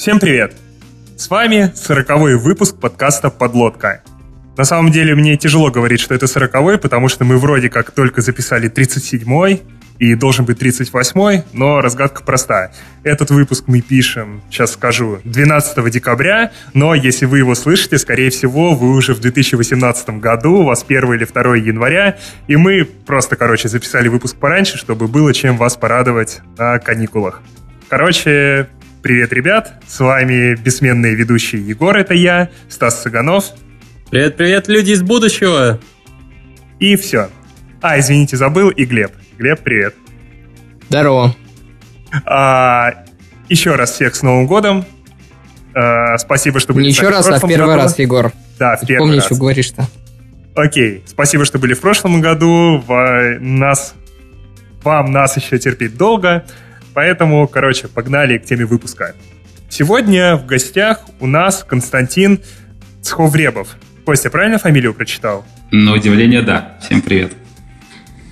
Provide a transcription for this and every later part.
Всем привет! С вами сороковой выпуск подкаста «Подлодка». На самом деле мне тяжело говорить, что это сороковой, потому что мы вроде как только записали 37-й, и должен быть 38-й, но разгадка проста. Этот выпуск мы пишем, сейчас скажу, 12 декабря, но если вы его слышите, скорее всего, вы уже в 2018 году, у вас 1 или 2 января, и мы просто, короче, записали выпуск пораньше, чтобы было чем вас порадовать на каникулах. Короче, Привет, ребят! С вами бессменные ведущие Егор, это я, Стас Цыганов. Привет-привет, люди из будущего! И все. А, извините, забыл, и Глеб. Глеб, привет. Здорово. А, еще раз всех с Новым годом. А, спасибо, что были Не еще раз, а в первый году. раз, Егор. Да, в первый Помни, раз. что говоришь-то. Окей, спасибо, что были в прошлом году. В, нас, вам нас еще терпеть долго. Поэтому, короче, погнали к теме выпуска. Сегодня в гостях у нас Константин Цховребов. Костя, правильно фамилию прочитал? На удивление, да. Всем привет.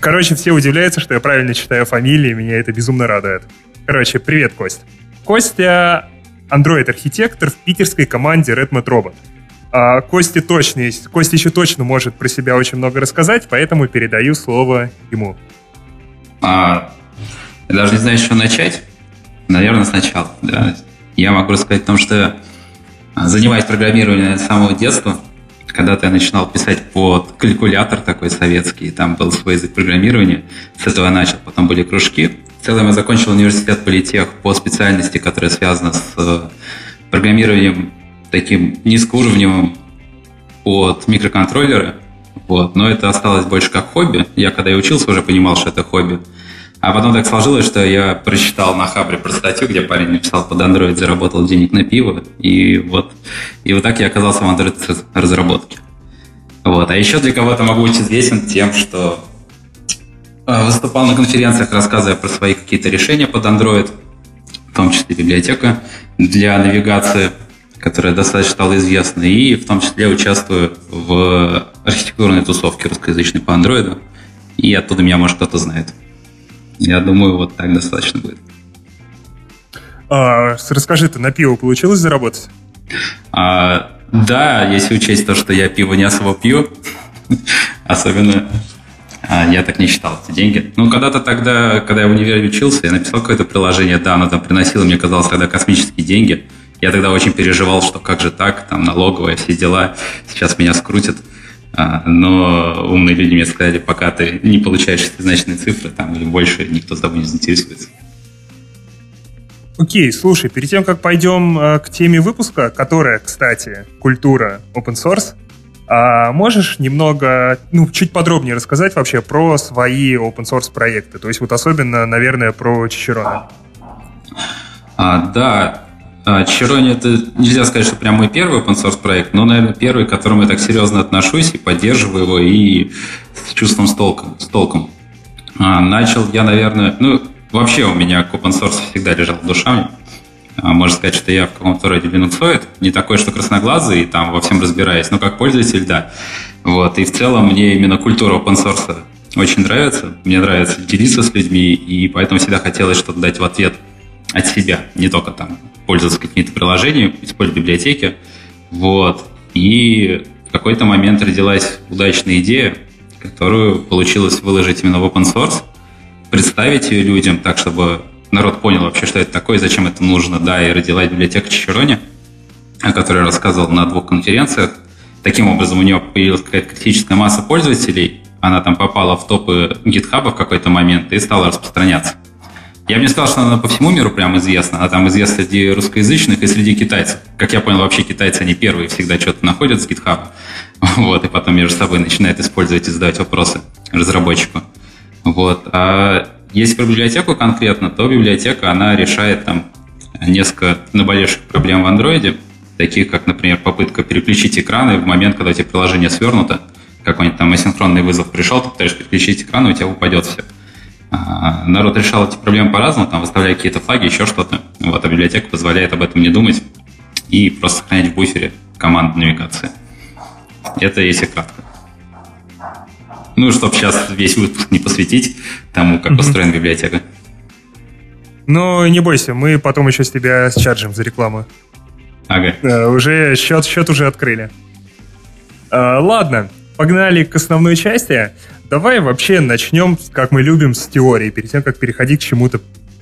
Короче, все удивляются, что я правильно читаю фамилии, меня это безумно радует. Короче, привет, Кость. Костя Android-архитектор в питерской команде Redmond Robot. А Кости точно есть. Костя еще точно может про себя очень много рассказать, поэтому передаю слово ему. А, я даже не знаю, с чего начать. Наверное, сначала. Да. Я могу рассказать о том, что занимаюсь программированием с самого детства. Когда-то я начинал писать под калькулятор такой советский, там был свой язык программирования. С этого я начал, потом были кружки. В целом я закончил университет политех по специальности, которая связана с э, программированием таким низкоуровневым под микроконтроллеры. Вот. Но это осталось больше как хобби. Я когда я учился, уже понимал, что это хобби. А потом так сложилось, что я прочитал на Хабре про статью, где парень написал под Android, заработал денег на пиво, и вот, и вот так я оказался в Android разработке. Вот. А еще для кого-то могу быть известен тем, что э, выступал на конференциях, рассказывая про свои какие-то решения под Android, в том числе библиотека для навигации, которая достаточно стала известна, и в том числе участвую в архитектурной тусовке русскоязычной по Android, и оттуда меня, может, кто-то знает. Я думаю, вот так достаточно будет. А, расскажи, ты на пиво получилось заработать? А, да, если учесть то, что я пиво не особо пью, особенно а, я так не считал эти деньги. Ну, когда-то тогда, когда я в универе учился, я написал какое-то приложение, да, оно там приносило, мне казалось, тогда космические деньги. Я тогда очень переживал, что как же так, там налоговая, все дела, сейчас меня скрутят. А, но умные люди мне сказали, пока ты не получаешь значные цифры, там или больше, никто с тобой не заинтересуется. Окей, слушай, перед тем, как пойдем э, к теме выпуска, которая, кстати, культура open source, а можешь немного, ну, чуть подробнее рассказать вообще про свои open source проекты? То есть вот особенно, наверное, про Чичерона. А, да, Чирони это нельзя сказать, что прям мой первый open source проект, но, наверное, первый, к которому я так серьезно отношусь и поддерживаю его и с чувством с толком. С толком. А, начал я, наверное, ну, вообще у меня к open source всегда лежал душа. А, можно сказать, что я в каком-то роде линуксоид, не такой, что красноглазый, и там во всем разбираюсь, но как пользователь, да. Вот, и в целом мне именно культура open source очень нравится. Мне нравится делиться с людьми, и поэтому всегда хотелось что-то дать в ответ от себя, не только там пользоваться какими-то приложениями, использовать библиотеки. Вот. И в какой-то момент родилась удачная идея, которую получилось выложить именно в open source, представить ее людям так, чтобы народ понял вообще, что это такое, зачем это нужно, да, и родилась библиотека Чичерони, о которой я рассказывал на двух конференциях. Таким образом, у нее появилась какая-то критическая масса пользователей, она там попала в топы GitHub в какой-то момент и стала распространяться. Я бы не сказал, что она по всему миру прям известна. Она там известна среди русскоязычных и среди китайцев. Как я понял, вообще китайцы, они первые всегда что-то находят с GitHub. Вот, и потом между собой начинают использовать и задавать вопросы разработчику. Вот. А если про библиотеку конкретно, то библиотека, она решает там несколько наболевших проблем в андроиде, таких как, например, попытка переключить экраны в момент, когда у тебя приложение свернуто, какой-нибудь там асинхронный вызов пришел, ты пытаешься переключить экран, и у тебя упадет все. А, народ решал эти проблемы по-разному, там выставляя какие-то флаги, еще что-то. Вот, а библиотека позволяет об этом не думать и просто сохранять в буфере команду навигации. Это если кратко. Ну, чтобы сейчас весь выпуск не посвятить тому, как устроена библиотека. Но не бойся, мы потом еще с тебя счарджим за рекламу. Ага. Э, уже счет, счет уже открыли. Э, ладно, погнали к основной части. Давай вообще начнем, как мы любим, с теории, перед тем, как переходить к чему-то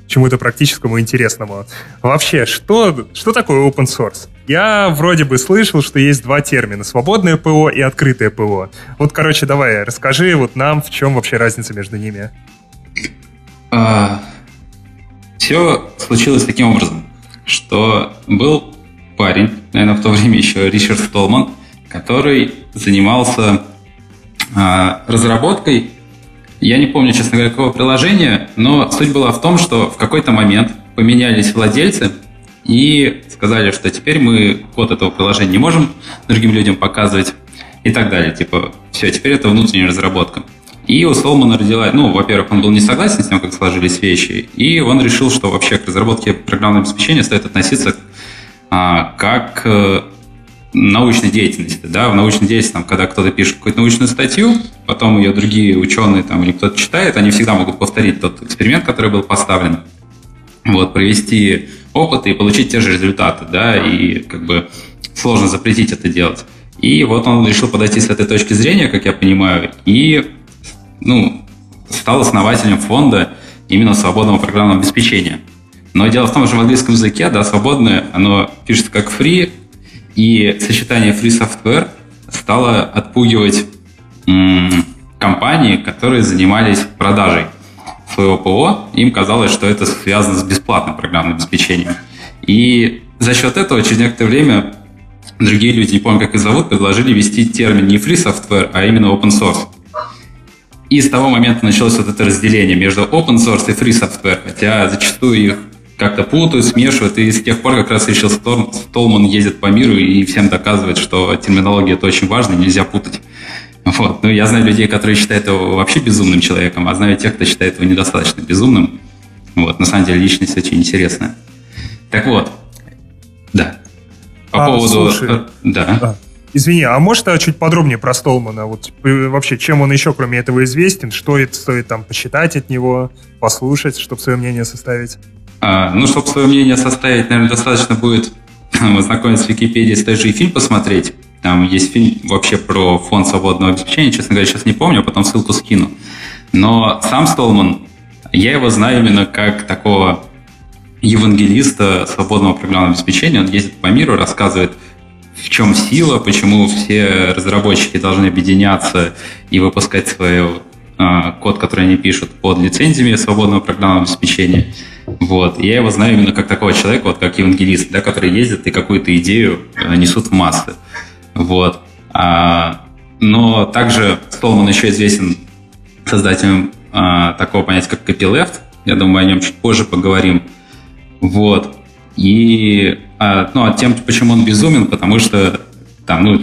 чему-то практическому интересному. Вообще, что, что такое open source? Я вроде бы слышал, что есть два термина. Свободное ПО и открытое ПО. Вот, короче, давай, расскажи вот нам, в чем вообще разница между ними. А, все случилось таким образом, что был парень, наверное, в то время еще Ричард Столман, который занимался а, разработкой я не помню, честно говоря, какого приложения, но суть была в том, что в какой-то момент поменялись владельцы и сказали, что теперь мы код этого приложения не можем другим людям показывать и так далее. Типа, все, теперь это внутренняя разработка. И у Соломона родилась, ну, во-первых, он был не согласен с тем, как сложились вещи, и он решил, что вообще к разработке программного обеспечения стоит относиться а, как э, научной деятельности. Да? В научной деятельности, там, когда кто-то пишет какую-то научную статью, потом ее другие ученые там, или кто-то читает, они всегда могут повторить тот эксперимент, который был поставлен, вот, провести опыты и получить те же результаты, да, и как бы сложно запретить это делать. И вот он решил подойти с этой точки зрения, как я понимаю, и ну, стал основателем фонда именно свободного программного обеспечения. Но дело в том, что в английском языке, да, свободное, оно пишется как free, и сочетание free software стало отпугивать компании, которые занимались продажей своего ПО. Им казалось, что это связано с бесплатным программным обеспечением. И за счет этого через некоторое время другие люди, не помню, как их зовут, предложили ввести термин не free software, а именно open source. И с того момента началось вот это разделение между open source и free software, хотя зачастую их как-то путают, смешивают, и с тех пор как раз решил Столман ездит по миру и всем доказывает, что терминология это очень важно, нельзя путать. Вот. Ну, я знаю людей, которые считают его вообще безумным человеком, а знаю тех, кто считает его недостаточно безумным. Вот. На самом деле личность очень интересная. Так вот, да. По а, поводу... Слушай, э, да. Извини, а может а чуть подробнее про Столмана? Вот э, вообще, чем он еще, кроме этого, известен? Что это стоит там почитать от него, послушать, чтобы свое мнение составить? А, ну, чтобы свое мнение составить, наверное, достаточно будет ознакомиться с Википедией, также и фильм посмотреть. Там есть фильм вообще про фонд свободного обеспечения, честно говоря, сейчас не помню, потом ссылку скину. Но сам Столман, я его знаю именно как такого евангелиста свободного программного обеспечения. Он ездит по миру, рассказывает, в чем сила, почему все разработчики должны объединяться и выпускать свой э, код, который они пишут под лицензиями свободного программного обеспечения. Вот. я его знаю именно как такого человека, вот как евангелист, да, который ездит и какую-то идею э, несут в массы. Вот. А, но также Столман еще известен создателем а, такого понятия, как copyleft. Я думаю, о нем чуть позже поговорим. Вот. И а, ну, а тем, почему он безумен, потому что там, ну,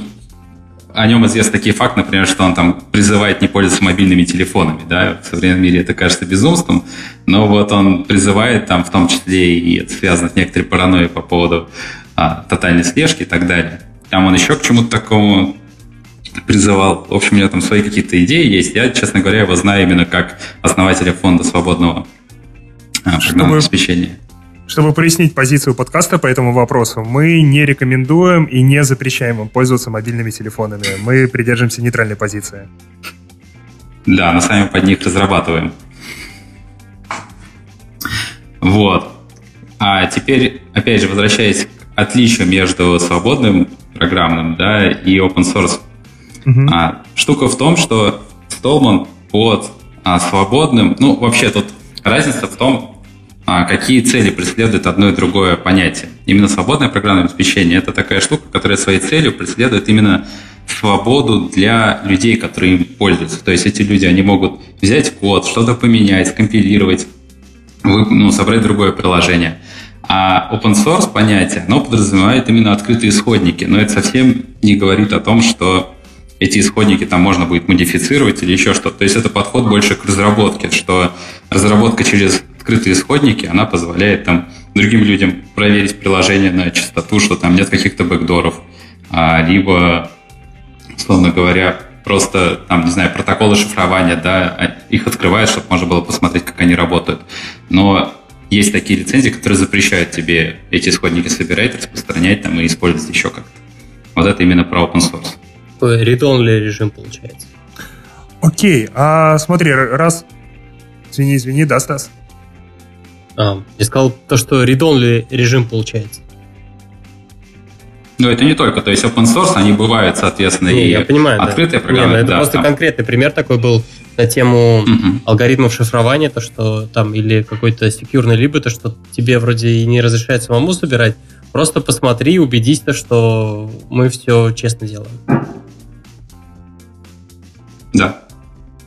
о нем известны такие факты, например, что он там призывает не пользоваться мобильными телефонами, да, в современном мире это кажется безумством, но вот он призывает там в том числе и это связано с некоторой паранойей по поводу а, тотальной слежки и так далее. Там он еще к чему-то такому призывал. В общем, у меня там свои какие-то идеи есть. Я, честно говоря, его знаю именно как основателя фонда свободного а, программного обеспечения. Чтобы прояснить позицию подкаста по этому вопросу, мы не рекомендуем и не запрещаем вам пользоваться мобильными телефонами. Мы придерживаемся нейтральной позиции. Да, мы сами под них разрабатываем. Вот. А теперь, опять же, возвращаясь к отличию между свободным программным да, и open source. Uh-huh. А, штука в том, что Stallman под а, свободным, ну, вообще тут разница в том, какие цели преследует одно и другое понятие. Именно свободное программное обеспечение – это такая штука, которая своей целью преследует именно свободу для людей, которые им пользуются. То есть эти люди, они могут взять код, что-то поменять, скомпилировать, ну, собрать другое приложение. А open source понятие, оно подразумевает именно открытые исходники, но это совсем не говорит о том, что эти исходники там можно будет модифицировать или еще что-то. То есть это подход больше к разработке, что разработка через открытые исходники, она позволяет там другим людям проверить приложение на частоту, что там нет каких-то бэкдоров, а, либо, условно говоря, просто, там, не знаю, протоколы шифрования, да, а, их открывают, чтобы можно было посмотреть, как они работают. Но есть такие лицензии, которые запрещают тебе эти исходники собирать, распространять там и использовать еще как-то. Вот это именно про open source. Read-only режим получается. Окей, а смотри, раз... Извини, извини, да, Стас? А, я сказал то, что read-only режим получается. Ну, это не только, то есть open source, они бывают, соответственно, не, и я понимаю, открытые да. программы. Не, ну, это да, просто там. конкретный пример такой был на тему Мгм. алгоритмов шифрования, то, что там или какой-то секьюрный, либо то, что тебе вроде и не разрешает самому собирать, просто посмотри и убедись, то, что мы все честно делаем. Да.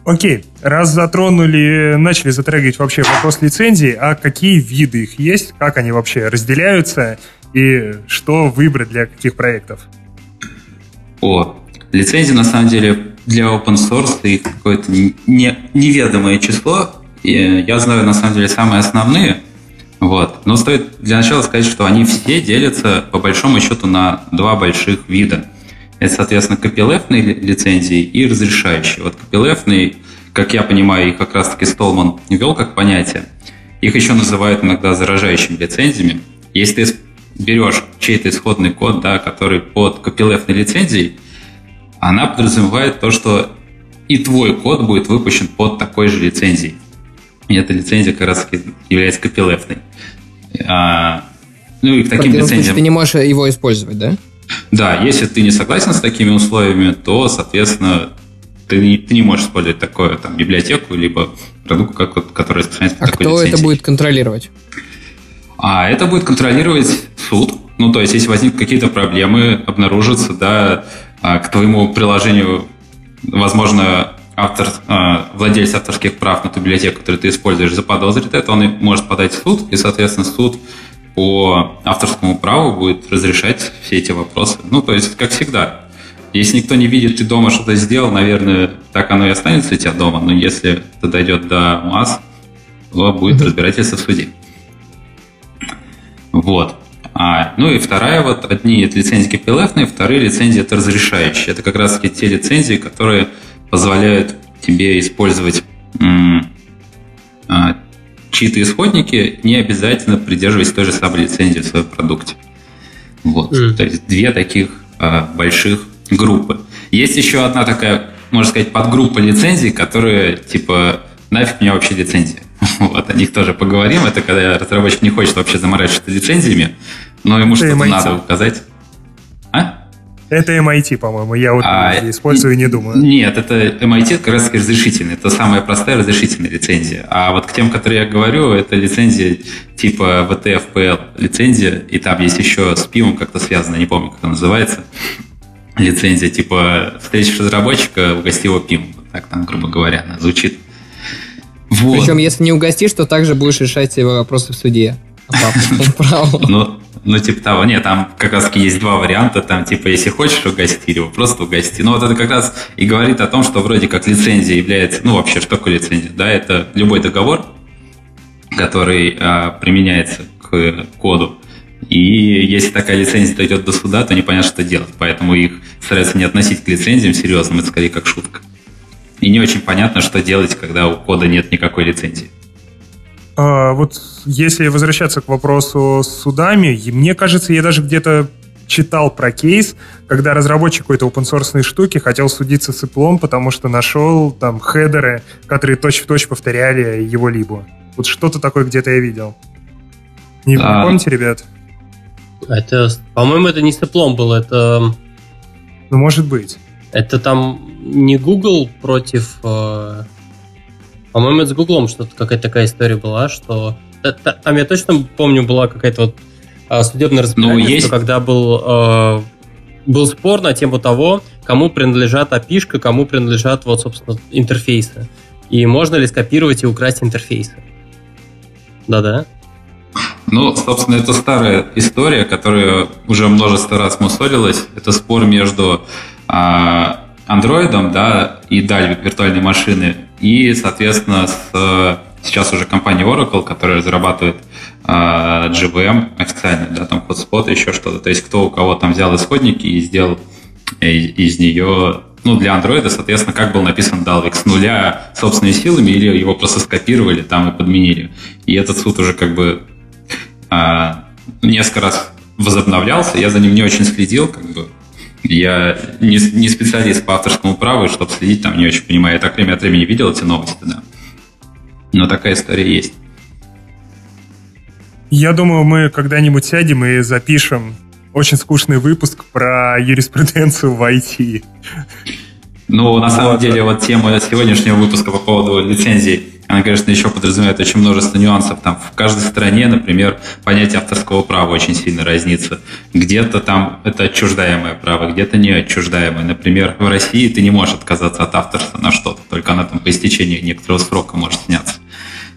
Окей, раз затронули, начали затрагивать вообще вопрос лицензии, а какие виды их есть, как они вообще разделяются и что выбрать для каких проектов? О, лицензии на самом деле для open source их какое-то не, неведомое число. И я знаю на самом деле самые основные. Вот. Но стоит для начала сказать, что они все делятся по большому счету на два больших вида. Это, соответственно, копилефтные ли- лицензии и разрешающие. Вот копилефтные, как я понимаю, их как раз-таки Столман ввел как понятие. Их еще называют иногда заражающими лицензиями. Если ты берешь чей-то исходный код, да, который под копилефтной лицензией, она подразумевает то, что и твой код будет выпущен под такой же лицензией. И эта лицензия как раз таки является копилефтной. А, ну и к таким противном случае лицензиям... ты не можешь его использовать, да? Да, если ты не согласен с такими условиями, то, соответственно, ты не, ты не можешь использовать такую там, библиотеку, либо продукт, как, который распространяется А такой кто это лицензией. будет контролировать? А это будет контролировать суд. Ну, то есть, если возникнут какие-то проблемы, обнаружатся, да, а, к твоему приложению, возможно, автор, а, владелец авторских прав на ту библиотеку, которую ты используешь, заподозрит это, он может подать в суд, и, соответственно, суд по авторскому праву будет разрешать все эти вопросы. Ну, то есть, как всегда, если никто не видит, ты дома что-то сделал, наверное, так оно и останется у тебя дома, но если это дойдет до масс, то будет разбирательство в суде. Вот. А, ну и вторая, вот одни это лицензии копилефтные, вторые лицензии это разрешающие. Это как раз те лицензии, которые позволяют тебе использовать м, а, чьи-то исходники, не обязательно придерживаясь той же самой лицензии в своем продукте. Вот. Мгм. То есть две таких а, больших группы. Есть еще одна такая, можно сказать, подгруппа лицензий, которые типа нафиг мне вообще лицензия. Вот, о них тоже поговорим. Это когда разработчик не хочет вообще заморачиваться лицензиями, но ему что-то надо указать. Это MIT, по-моему, я вот А, использую и не думаю. Нет, это MIT как раз таки разрешительный. Это самая простая разрешительная лицензия. А вот к тем, которые я говорю, это лицензия типа VTFPL лицензия, и там есть еще с пивом как-то связано, не помню, как она называется. Лицензия типа встретишь разработчика, угости его пивом. Вот Так там, грубо говоря, она звучит. Вот. Причем, если не угостишь, то также будешь решать его вопросы в суде. А. Ну, ну, типа того, нет, там как раз есть два варианта, там, типа, если хочешь угости, его просто угости. Ну, вот это как раз и говорит о том, что вроде как лицензия является, ну, вообще, что такое лицензия, да, это любой договор, который а, применяется к коду, и если такая лицензия дойдет до суда, то непонятно, что делать, поэтому их стараются не относить к лицензиям серьезным, это скорее как шутка. И не очень понятно, что делать, когда у кода нет никакой лицензии. А, вот если возвращаться к вопросу с судами, мне кажется, я даже где-то читал про кейс, когда разработчик какой-то open штуки хотел судиться с Apple, потому что нашел там хедеры, которые точь-в-точь повторяли его либо. Вот что-то такое где-то я видел. Не, не А. помните, ребят? Это, по-моему, это не с Apple было, это, Ну, может быть. это там не Google против... э, по-моему, это с Google что-то какая-то такая история была, что... та- та- Там я точно помню, была какая-то вот а, судебное разбирательство, есть. когда был, э, был спор на тему того, кому принадлежат API, кому принадлежат, вот, собственно, интерфейсы. И можно ли скопировать и украсть интерфейсы. Да-да. Ну, собственно, это старая история, которая уже множество раз мусорилась. Это спор между андроидом, да, и далее виртуальной машины, и, соответственно, с э, сейчас уже компанией Oracle, которая разрабатывает а, GVM официально, да, там Hotspot, еще что-то. То есть кто у кого там взял исходники и сделал э, из нее ну, для андроида, соответственно, как был написан Dalvik, с нуля собственными силами или его просто скопировали там и подменили. И этот суд уже как бы а, несколько раз возобновлялся, я за ним не очень следил, как бы я не, не специалист по авторскому праву, и чтобы следить там не очень понимаю. Я так время от времени видел эти новости, да. Но такая история есть. Я думаю, мы когда-нибудь сядем и запишем очень скучный выпуск про юриспруденцию в IT. Ну, на самом деле, вот тема сегодняшнего выпуска по поводу лицензий, она, конечно, еще подразумевает очень множество нюансов. Там в каждой стране, например, понятие авторского права очень сильно разнится. Где-то там это отчуждаемое право, где-то не отчуждаемое. Например, в России ты не можешь отказаться от авторства на что-то, только она там по истечении некоторого срока может сняться.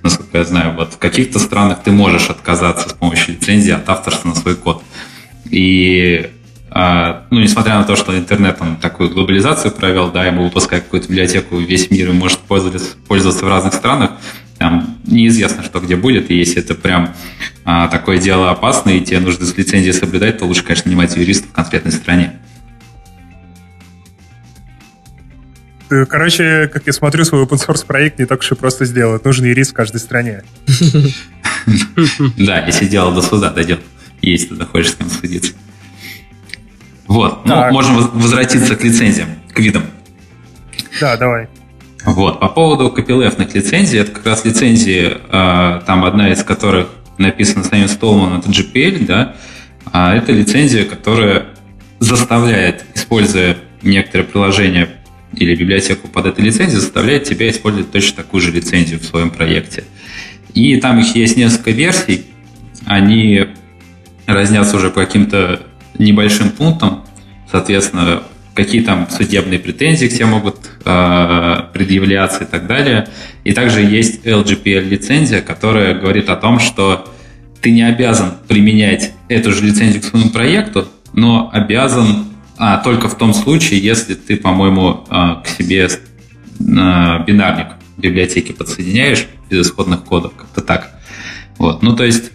Насколько я знаю, вот в каких-то странах ты можешь отказаться с помощью лицензии от авторства на свой код. И ну, несмотря на то, что интернет он такую глобализацию провел, да, ему выпускает какую-то библиотеку весь мир и может пользоваться, пользоваться в разных странах, там неизвестно, что где будет, и если это прям а, такое дело опасное, и тебе нужно с лицензией соблюдать, то лучше, конечно, нанимать юриста в конкретной стране. Э, короче, как я смотрю, свой open source проект не так уж и просто сделать. Нужен юрист в каждой стране. Да, если дело до суда дойдет, если ты хочешь с кем судиться. Вот, ну, можем возвратиться к лицензиям, к видам. Да, давай. Вот, по поводу копилефтных лицензий, это как раз лицензии, э, там одна из которых написана самим Столман, это GPL, да, а это лицензия, которая заставляет, используя некоторые приложения или библиотеку под этой лицензией, заставляет тебя использовать точно такую же лицензию в своем проекте. И там их есть несколько версий, они разнятся уже по каким-то небольшим пунктам, соответственно, какие там судебные претензии к тебе могут э, предъявляться и так далее. И также есть LGPL-лицензия, которая говорит о том, что ты не обязан применять эту же лицензию к своему проекту, но обязан а, только в том случае, если ты, по-моему, а, к себе а, бинарник библиотеки подсоединяешь без исходных кодов, как-то так. Вот. Ну, то есть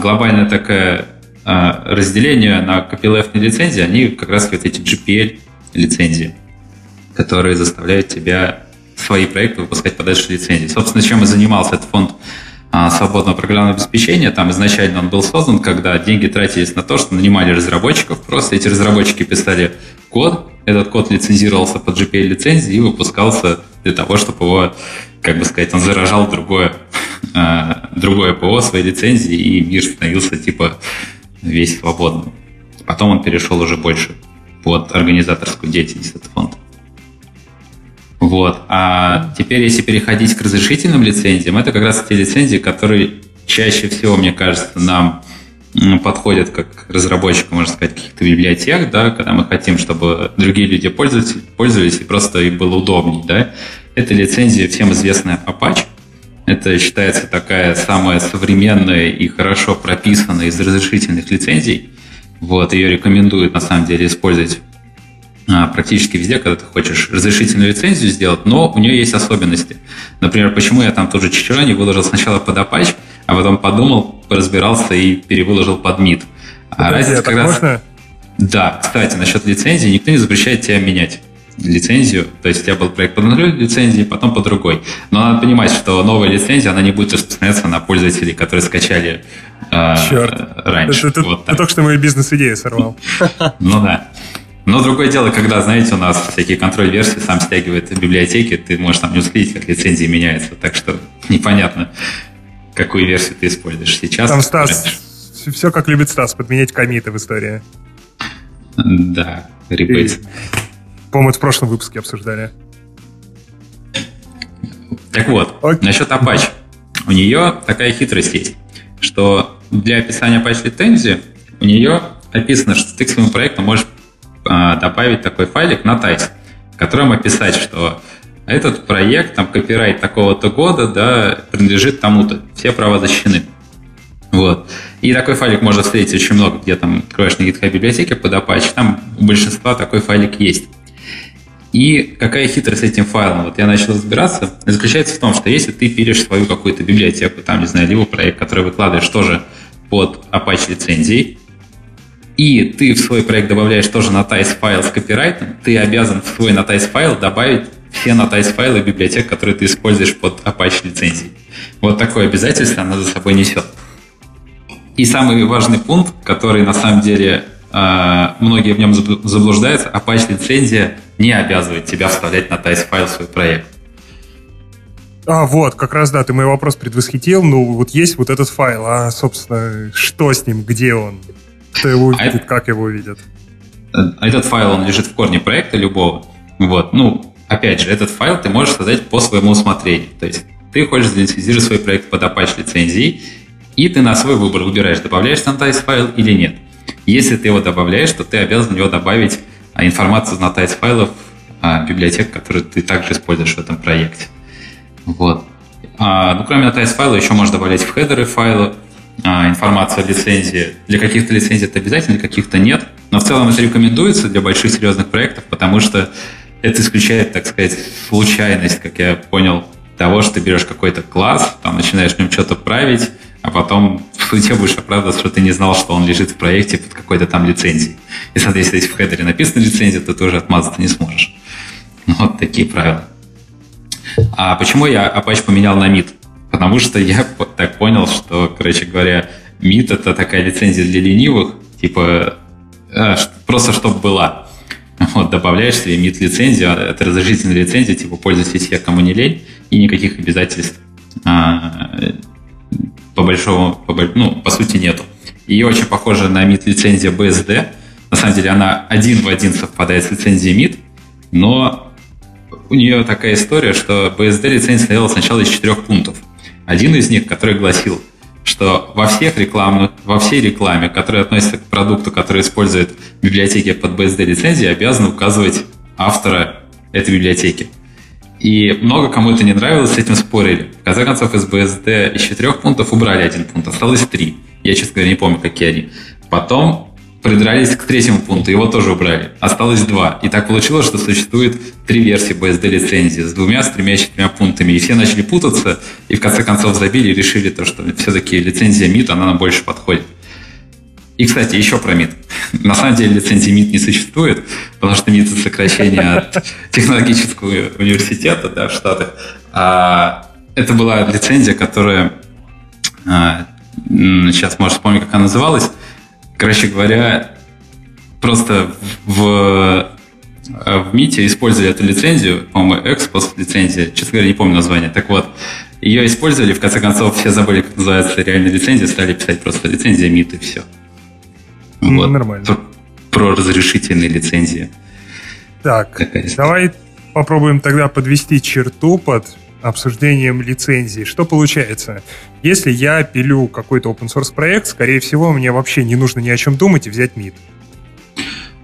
глобальная такая а, разделение на copyleft лицензии, они как раз вот эти GPL лицензии, которые заставляют тебя свои проекты выпускать под этой лицензией. Собственно, чем и занимался этот фонд а, свободного программного обеспечения. Там изначально он был создан, когда деньги тратились на то, что нанимали разработчиков. Просто эти разработчики писали код, этот код лицензировался под GPL-лицензии и выпускался для того, чтобы его, как бы сказать, он заражал другое, другое ПО своей лицензии, и мир становился типа весь свободным. Потом он перешел уже больше под организаторскую деятельность этот фонд. Вот. А теперь, если переходить к разрешительным лицензиям, это как раз те лицензии, которые чаще всего, мне кажется, нам подходят как разработчику, можно сказать, каких-то библиотек, да, когда мы хотим, чтобы другие люди пользовались, пользовались и просто им было удобнее, да. Это лицензия всем известная Apache, это считается такая самая современная и хорошо прописанная из разрешительных лицензий. Вот, ее рекомендуют на самом деле использовать а, практически везде, когда ты хочешь разрешительную лицензию сделать, но у нее есть особенности. Например, почему я там тоже чичера не выложил сначала под Apache, а потом подумал, разбирался и перевыложил под MIT. А разница как раз... Можно? Да, кстати, насчет лицензии никто не запрещает тебя менять лицензию, то есть у тебя был проект под одной лицензией, потом по другой. Но надо понимать, что новая лицензия, она не будет распространяться на пользователей, которые скачали э, Черт. раньше. Ты, вот ты, ты только что мою бизнес-идею сорвал. Ну да. Но другое дело, когда, знаете, у нас всякие контроль-версии сам стягивает библиотеки, ты можешь там не уследить, как лицензии меняются. Так что непонятно, какую версию ты используешь сейчас. Там Стас, все как любит Стас, подменять комиты в истории. Да, ребейт. По-моему, это в прошлом выпуске обсуждали. Так вот, Окей. насчет Apache. У нее такая хитрость есть, что для описания Apache лицензии у нее описано, что ты к своему проекту можешь а, добавить такой файлик на тайс, в котором описать, что этот проект, там, копирайт такого-то года, да, принадлежит тому-то. Все права защищены. Вот. И такой файлик можно встретить очень много, где там откроешь на GitHub библиотеке под Apache, там у большинства такой файлик есть. И какая хитрость с этим файлом? Вот я начал разбираться. Заключается в том, что если ты пилишь свою какую-то библиотеку, там, не знаю, либо проект, который выкладываешь тоже под Apache лицензией, и ты в свой проект добавляешь тоже notice файл с копирайтом, ты обязан в свой notice файл добавить все notice файлы библиотек, которые ты используешь под Apache лицензией. Вот такое обязательство она за собой несет. И самый важный пункт, который на самом деле э, многие в нем заблуждаются, Apache лицензия не обязывает тебя вставлять notice файл в свой проект. А, вот, как раз, да, ты мой вопрос предвосхитил. Ну, вот есть вот этот файл, а, собственно, что с ним, где он? Кто его а увидит, а как его увидят? Этот файл, он лежит в корне проекта любого. Вот, ну, опять же, этот файл ты можешь создать по своему усмотрению. То есть ты хочешь залицензировать свой проект под Apache лицензией, и ты на свой выбор выбираешь, добавляешь Santice файл или нет. Если ты его добавляешь, то ты обязан в него добавить а, информацию из Santice файлов а, библиотек, которые ты также используешь в этом проекте. Вот. А, ну, кроме Notice файла, еще можно добавлять в хедеры файлы а, информацию о лицензии. Для каких-то лицензий это обязательно, для каких-то нет. Но в целом это рекомендуется для больших серьезных проектов, потому что это исключает, так сказать, случайность, как я понял, того, что ты берешь какой-то класс, там начинаешь в нем что-то править, а потом в будешь оправдываться, что ты не знал, что он лежит в проекте под какой-то там лицензией. И, соответственно, если в хедере написана лицензия, то ты уже отмазаться не сможешь. Вот такие правила. А почему я Apache поменял на MIT? Потому что я так понял, что, короче говоря, MIT это такая лицензия для ленивых, типа а, просто чтобы была. Вот, добавляешь себе MIT лицензию, а, это разрешительная лицензия, типа пользуйтесь я кому не лень, и никаких обязательств а, по большому, по, ну, по сути нету. И очень похожа на MIT лицензия BSD. На самом деле она один в один совпадает с лицензией MIT, но у нее такая история, что BSD лицензия состояла сначала из четырех пунктов. Один из них, который гласил, что во, всех рекламных, во всей рекламе, которая относится к продукту, который использует библиотеки под BSD лицензии, обязаны указывать автора этой библиотеки. И много кому это не нравилось, с этим спорили. В конце концов, из BSD из четырех пунктов убрали один пункт, осталось три. Я, честно говоря, не помню, какие они. Потом придрались к третьему пункту, его тоже убрали. Осталось два. И так получилось, что существует три версии BSD лицензии с двумя, с тремя, четырьмя пунктами. И все начали путаться, и в конце концов забили и решили то, что все-таки лицензия MIT, она нам больше подходит. И, кстати, еще про МИД. На самом деле лицензии МИД не существует, потому что МИД – это сокращение от технологического университета да, в Штатах. А это была лицензия, которая а, сейчас, может, вспомню, как она называлась, Короче говоря, просто в, в МИТе использовали эту лицензию, по-моему, Экспос лицензия, честно говоря, не помню название. Так вот, ее использовали, в конце концов, все забыли, как называется реальная лицензия, стали писать просто лицензия МИТ и все. Ну, вот. Нормально. Про, про разрешительные лицензии. Так, давай попробуем тогда подвести черту под обсуждением лицензии. Что получается? Если я пилю какой-то open source проект, скорее всего, мне вообще не нужно ни о чем думать и взять MIT.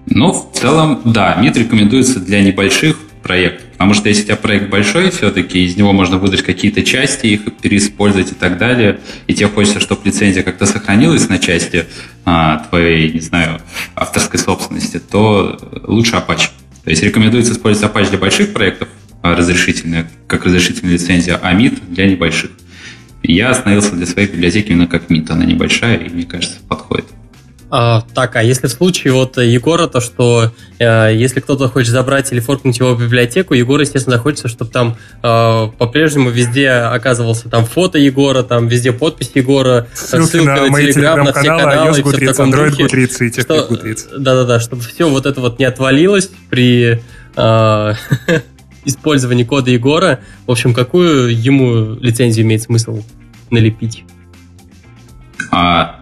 Ну, в целом, да, MIT рекомендуется для небольших проектов, потому что если у тебя проект большой, все-таки из него можно выдать какие-то части, их переиспользовать и так далее, и тебе хочется, чтобы лицензия как-то сохранилась на части а, твоей, не знаю, авторской собственности, то лучше Apache. То есть рекомендуется использовать Apache для больших проектов, разрешительная, как разрешительная лицензия, а MIT для небольших. Я остановился для своей библиотеки именно как MIT. Она небольшая и, мне кажется, подходит. А, так, а если в случае вот Егора, то что э, если кто-то хочет забрать или форкнуть его в библиотеку, Егор, естественно, захочется, чтобы там э, по-прежнему везде оказывался там фото Егора, там везде подпись Егора, ссылки, ссылка на, на Телеграм, на все каналы, iOS Goodreads, Android Goodreads и Goodreads. Да-да-да, чтобы все вот это вот не отвалилось при э, использования кода Егора. В общем, какую ему лицензию имеет смысл налепить? А,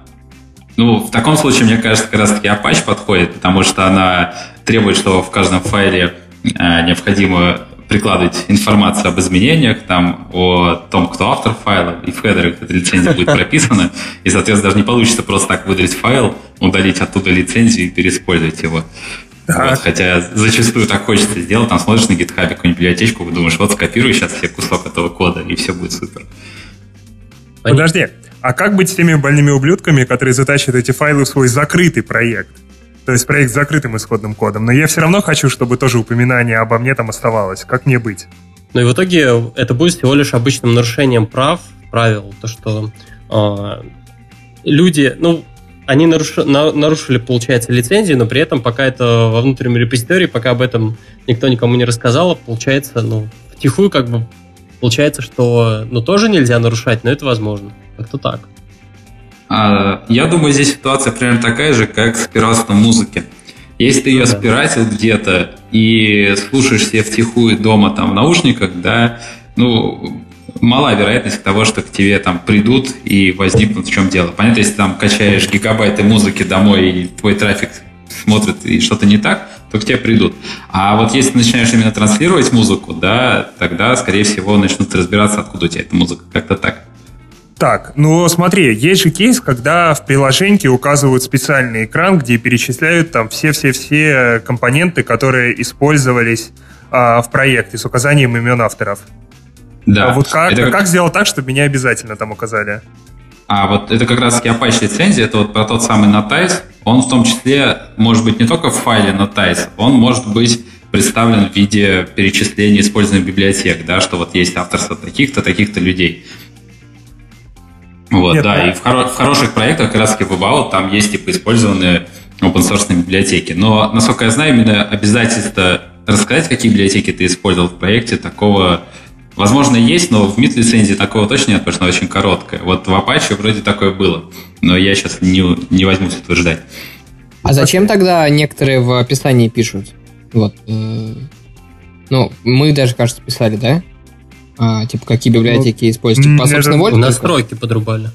ну, в таком случае, мне кажется, как раз-таки Apache подходит, потому что она требует, что в каждом файле а, необходимо прикладывать информацию об изменениях, там, о том, кто автор файла, и в хедере эта лицензия будет прописана, и, соответственно, даже не получится просто так выдать файл, удалить оттуда лицензию и переиспользовать его. Вот, хотя зачастую так хочется сделать, там смотришь на GitHub какую-нибудь библиотечку, думаешь, вот скопирую сейчас себе кусок этого кода, и все будет супер. Подожди, а как быть с теми больными ублюдками, которые затащат эти файлы в свой закрытый проект? То есть проект с закрытым исходным кодом. Но я все равно хочу, чтобы тоже упоминание обо мне там оставалось. Как мне быть? Ну и в итоге это будет всего лишь обычным нарушением прав, правил, то что э, люди, ну, они наруш- на- нарушили, получается, лицензию, но при этом пока это во внутреннем репозитории, пока об этом никто никому не рассказал, получается, ну, втихую как бы получается, что, ну, тоже нельзя нарушать, но это возможно. Как-то так. А, я думаю, здесь ситуация примерно такая же, как с пиратством музыки. Если ты ее да. спиратил где-то и слушаешь себе втихую дома там в наушниках, да, ну, мала вероятность того, что к тебе там придут и возникнут в чем дело. Понятно, если там качаешь гигабайты музыки домой и твой трафик смотрит и что-то не так, то к тебе придут. А вот если ты начинаешь именно транслировать музыку, да, тогда, скорее всего, начнут разбираться, откуда у тебя эта музыка. Как-то так. Так, ну смотри, есть же кейс, когда в приложении указывают специальный экран, где перечисляют там все-все-все компоненты, которые использовались а, в проекте с указанием имен авторов. Да. А вот как, Это как сделать так, чтобы меня обязательно там указали? А вот это как раз таки Apache лицензия, это вот про тот самый Notice. Он в том числе может быть не только в файле Notice, он может быть представлен в виде перечисления использованных библиотек, да, что вот есть авторство таких-то, таких-то людей. Вот, Нет, да, ну- и в, хоро- в хороших проектах, как раз таки в About, там есть типа использованные open source библиотеки. Но, насколько я знаю, именно обязательство рассказать, какие библиотеки ты использовал в проекте, такого Возможно, есть, но в MIT лицензии такого точно нет, потому что она очень короткая. Вот в Apache вроде такое было, но я сейчас не, не возьмусь утверждать. А зачем тогда некоторые в описании пишут? Вот. э, ну, мы даже, кажется, писали, да? А, типа, какие библиотеки используют? Типа, по собственной воле? В настройки подрубали.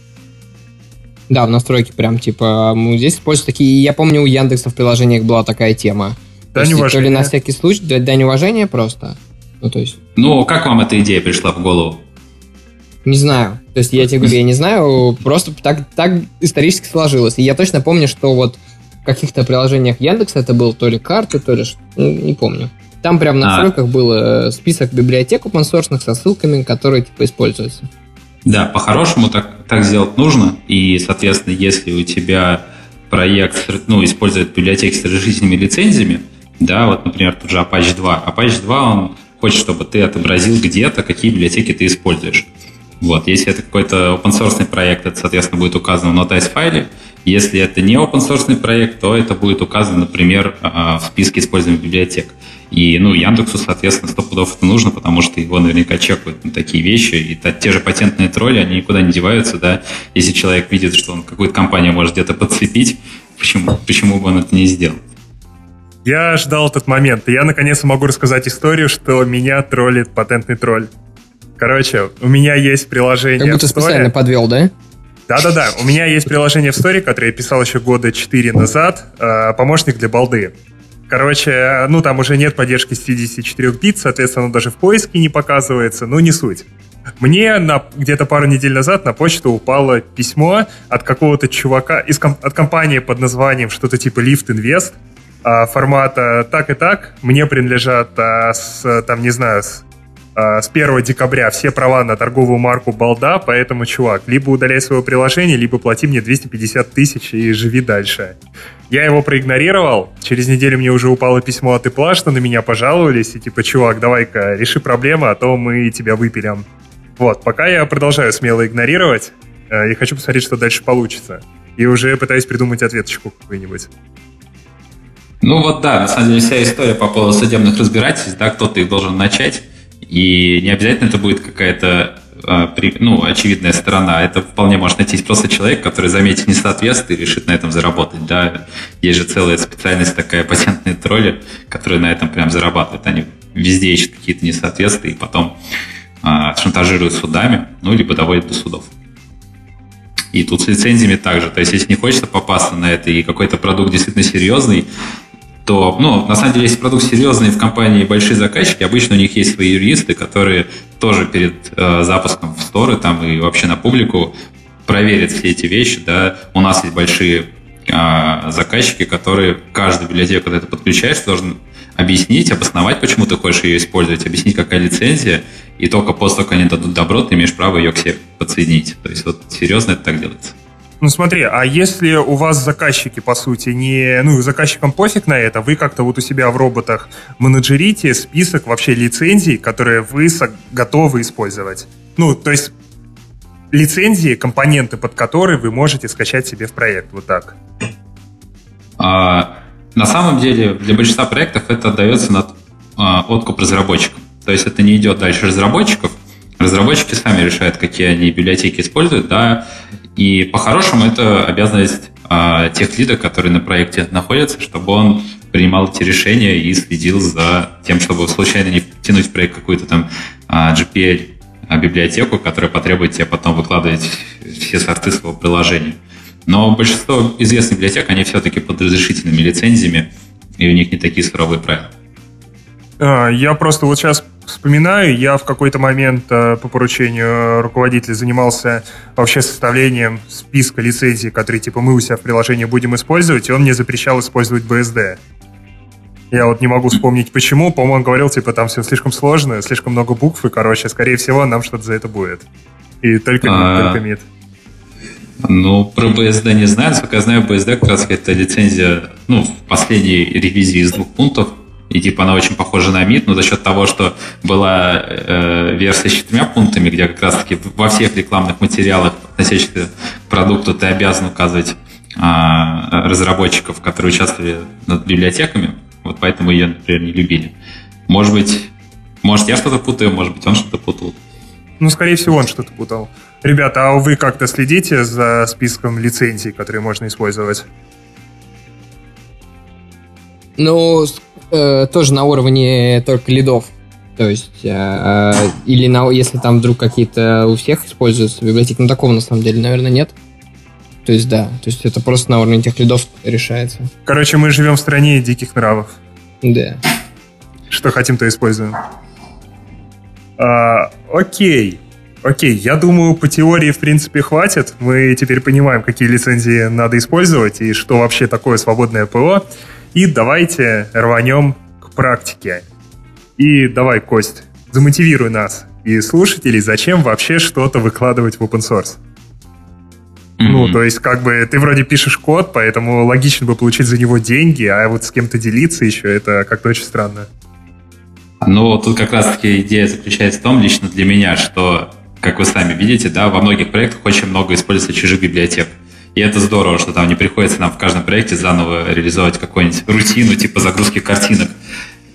Да, в настройке прям, типа, мы здесь используют такие... Я помню, у Яндекса в приложениях была такая тема. То Дань есть, То ли уважения. на всякий случай, для дань уважения просто. Ну, то есть, Ну, как вам эта идея пришла в голову? не знаю. То есть, я тебе говорю, я не знаю, просто так, так исторически сложилось. И я точно помню, что вот в каких-то приложениях Яндекса это было то ли карты, то ли... ну, не помню. Там прям на А. настройках был э, список библиотек open source со ссылками, которые, типа, используются. Да, по-хорошему так, так сделать нужно. И, соответственно, если у тебя проект ну, использует библиотеки с разрешительными лицензиями, да, вот, например, тут же Apache 2. Apache 2, он хочет, чтобы ты отобразил где-то, какие библиотеки ты используешь. Вот, если это какой-то open source проект, это, соответственно, будет указано в Notice файле. Если это не open source проект, то это будет указано, например, а, в списке используемых библиотек. И, ну, Яндексу, соответственно, сто пудов это нужно, потому что его наверняка чекают на такие вещи. И те же патентные тролли, они никуда не деваются, да. Если человек видит, что он какую-то компанию может где-то подцепить, почему, почему бы он это не сделал? Я ждал этот момент, и я наконец могу рассказать историю, что меня троллит патентный тролль. Короче, у меня есть приложение Как будто специально подвел, да? Да-да-да, у меня есть приложение в Story, которое я писал еще года 4 назад, э, помощник для балды. Короче, э, ну там уже нет поддержки 74 бит, соответственно, оно даже в поиске не показывается, но не суть. Мне на, где-то пару недель назад на почту упало письмо от какого-то чувака, из, от компании под названием что-то типа Lift Invest, а, формата так и так, мне принадлежат с, там, не знаю, с, а, с 1 декабря все права на торговую марку Балда, поэтому, чувак, либо удаляй свое приложение, либо плати мне 250 тысяч и живи дальше. Я его проигнорировал, через неделю мне уже упало письмо от Ипла, что на меня пожаловались, и типа, чувак, давай-ка реши проблему, а то мы тебя выпилим. Вот, пока я продолжаю смело игнорировать, э, и хочу посмотреть, что дальше получится. И уже пытаюсь придумать ответочку какую-нибудь. Ну вот да, на самом деле вся история по поводу судебных разбирательств, да, кто-то их должен начать, и не обязательно это будет какая-то а, ну, очевидная сторона. Это вполне может найтись просто человек, который заметит несоответствие и решит на этом заработать. Да? Есть же целая специальность такая, патентные тролли, которые на этом прям зарабатывают. Они везде ищут какие-то несоответствия и потом а, шантажируют судами, ну, либо доводят до судов. И тут с лицензиями также. То есть, если не хочется попасться на это, и какой-то продукт действительно серьезный, то, ну, на самом деле, если продукт серьезный в компании большие заказчики, обычно у них есть свои юристы, которые тоже перед э, запуском в сторы там и вообще на публику проверят все эти вещи, да. У нас есть большие э, заказчики, которые каждую библиотеку, когда ты подключаешь, должен объяснить, обосновать, почему ты хочешь ее использовать, объяснить, какая лицензия, и только после того, как они дадут добро, ты имеешь право ее к себе подсоединить. То есть вот серьезно это так делается. Ну смотри, а если у вас заказчики, по сути, не... Ну, заказчикам пофиг на это, вы как-то вот у себя в роботах менеджерите список вообще лицензий, которые вы готовы использовать. Ну, то есть лицензии, компоненты, под которые вы можете скачать себе в проект. Вот так. А, на самом деле, для большинства проектов это отдается на а, откуп разработчикам. То есть это не идет дальше разработчиков. Разработчики сами решают, какие они библиотеки используют, да, и по-хорошему это обязанность а, тех лидов, которые на проекте находятся, чтобы он принимал эти решения и следил за тем, чтобы случайно не втянуть в проект какую-то там а, GPL библиотеку, которая потребует тебе потом выкладывать все сорты своего приложения. Но большинство известных библиотек, они все-таки под разрешительными лицензиями, и у них не такие суровые правила. А, я просто вот сейчас вспоминаю, я в какой-то момент э, по поручению руководителя занимался вообще составлением списка лицензий, которые типа мы у себя в приложении будем использовать, и он мне запрещал использовать BSD. Я вот не могу вспомнить почему. По-моему, он говорил, типа, там все слишком сложно, слишком много букв, и, короче, скорее всего, нам что-то за это будет. И только мид, а... только мид. Ну, про BSD не знаю. Насколько я знаю, BSD как раз это лицензия, ну, в последней ревизии из двух пунктов. И типа она очень похожа на MIT, но за счет того, что была э, версия с четырьмя пунктами, где как раз-таки во всех рекламных материалах, относящихся к продукту, ты обязан указывать э, разработчиков, которые участвовали над библиотеками. Вот поэтому ее, например, не любили. Может быть, может я что-то путаю, может быть он что-то путал. Ну, скорее всего, он что-то путал. Ребята, а вы как-то следите за списком лицензий, которые можно использовать? Ну, э, тоже на уровне только лидов. То есть, э, э, или на, если там вдруг какие-то у всех используются библиотеки, ну такого на самом деле, наверное, нет. То есть, да, то есть это просто на уровне тех лидов решается. Короче, мы живем в стране диких нравов. Да. Что хотим, то используем. А, окей. Окей, я думаю, по теории, в принципе, хватит. Мы теперь понимаем, какие лицензии надо использовать и что вообще такое свободное ПО. И давайте рванем к практике. И давай, Кость, замотивируй нас и слушателей, зачем вообще что-то выкладывать в open source. Mm-hmm. Ну, то есть, как бы, ты вроде пишешь код, поэтому логично бы получить за него деньги, а вот с кем-то делиться еще, это как-то очень странно. Ну, тут как раз-таки идея заключается в том, лично для меня, что, как вы сами видите, да, во многих проектах очень много используется чужих библиотек. И это здорово, что там не приходится нам в каждом проекте заново реализовать какую-нибудь рутину типа загрузки картинок.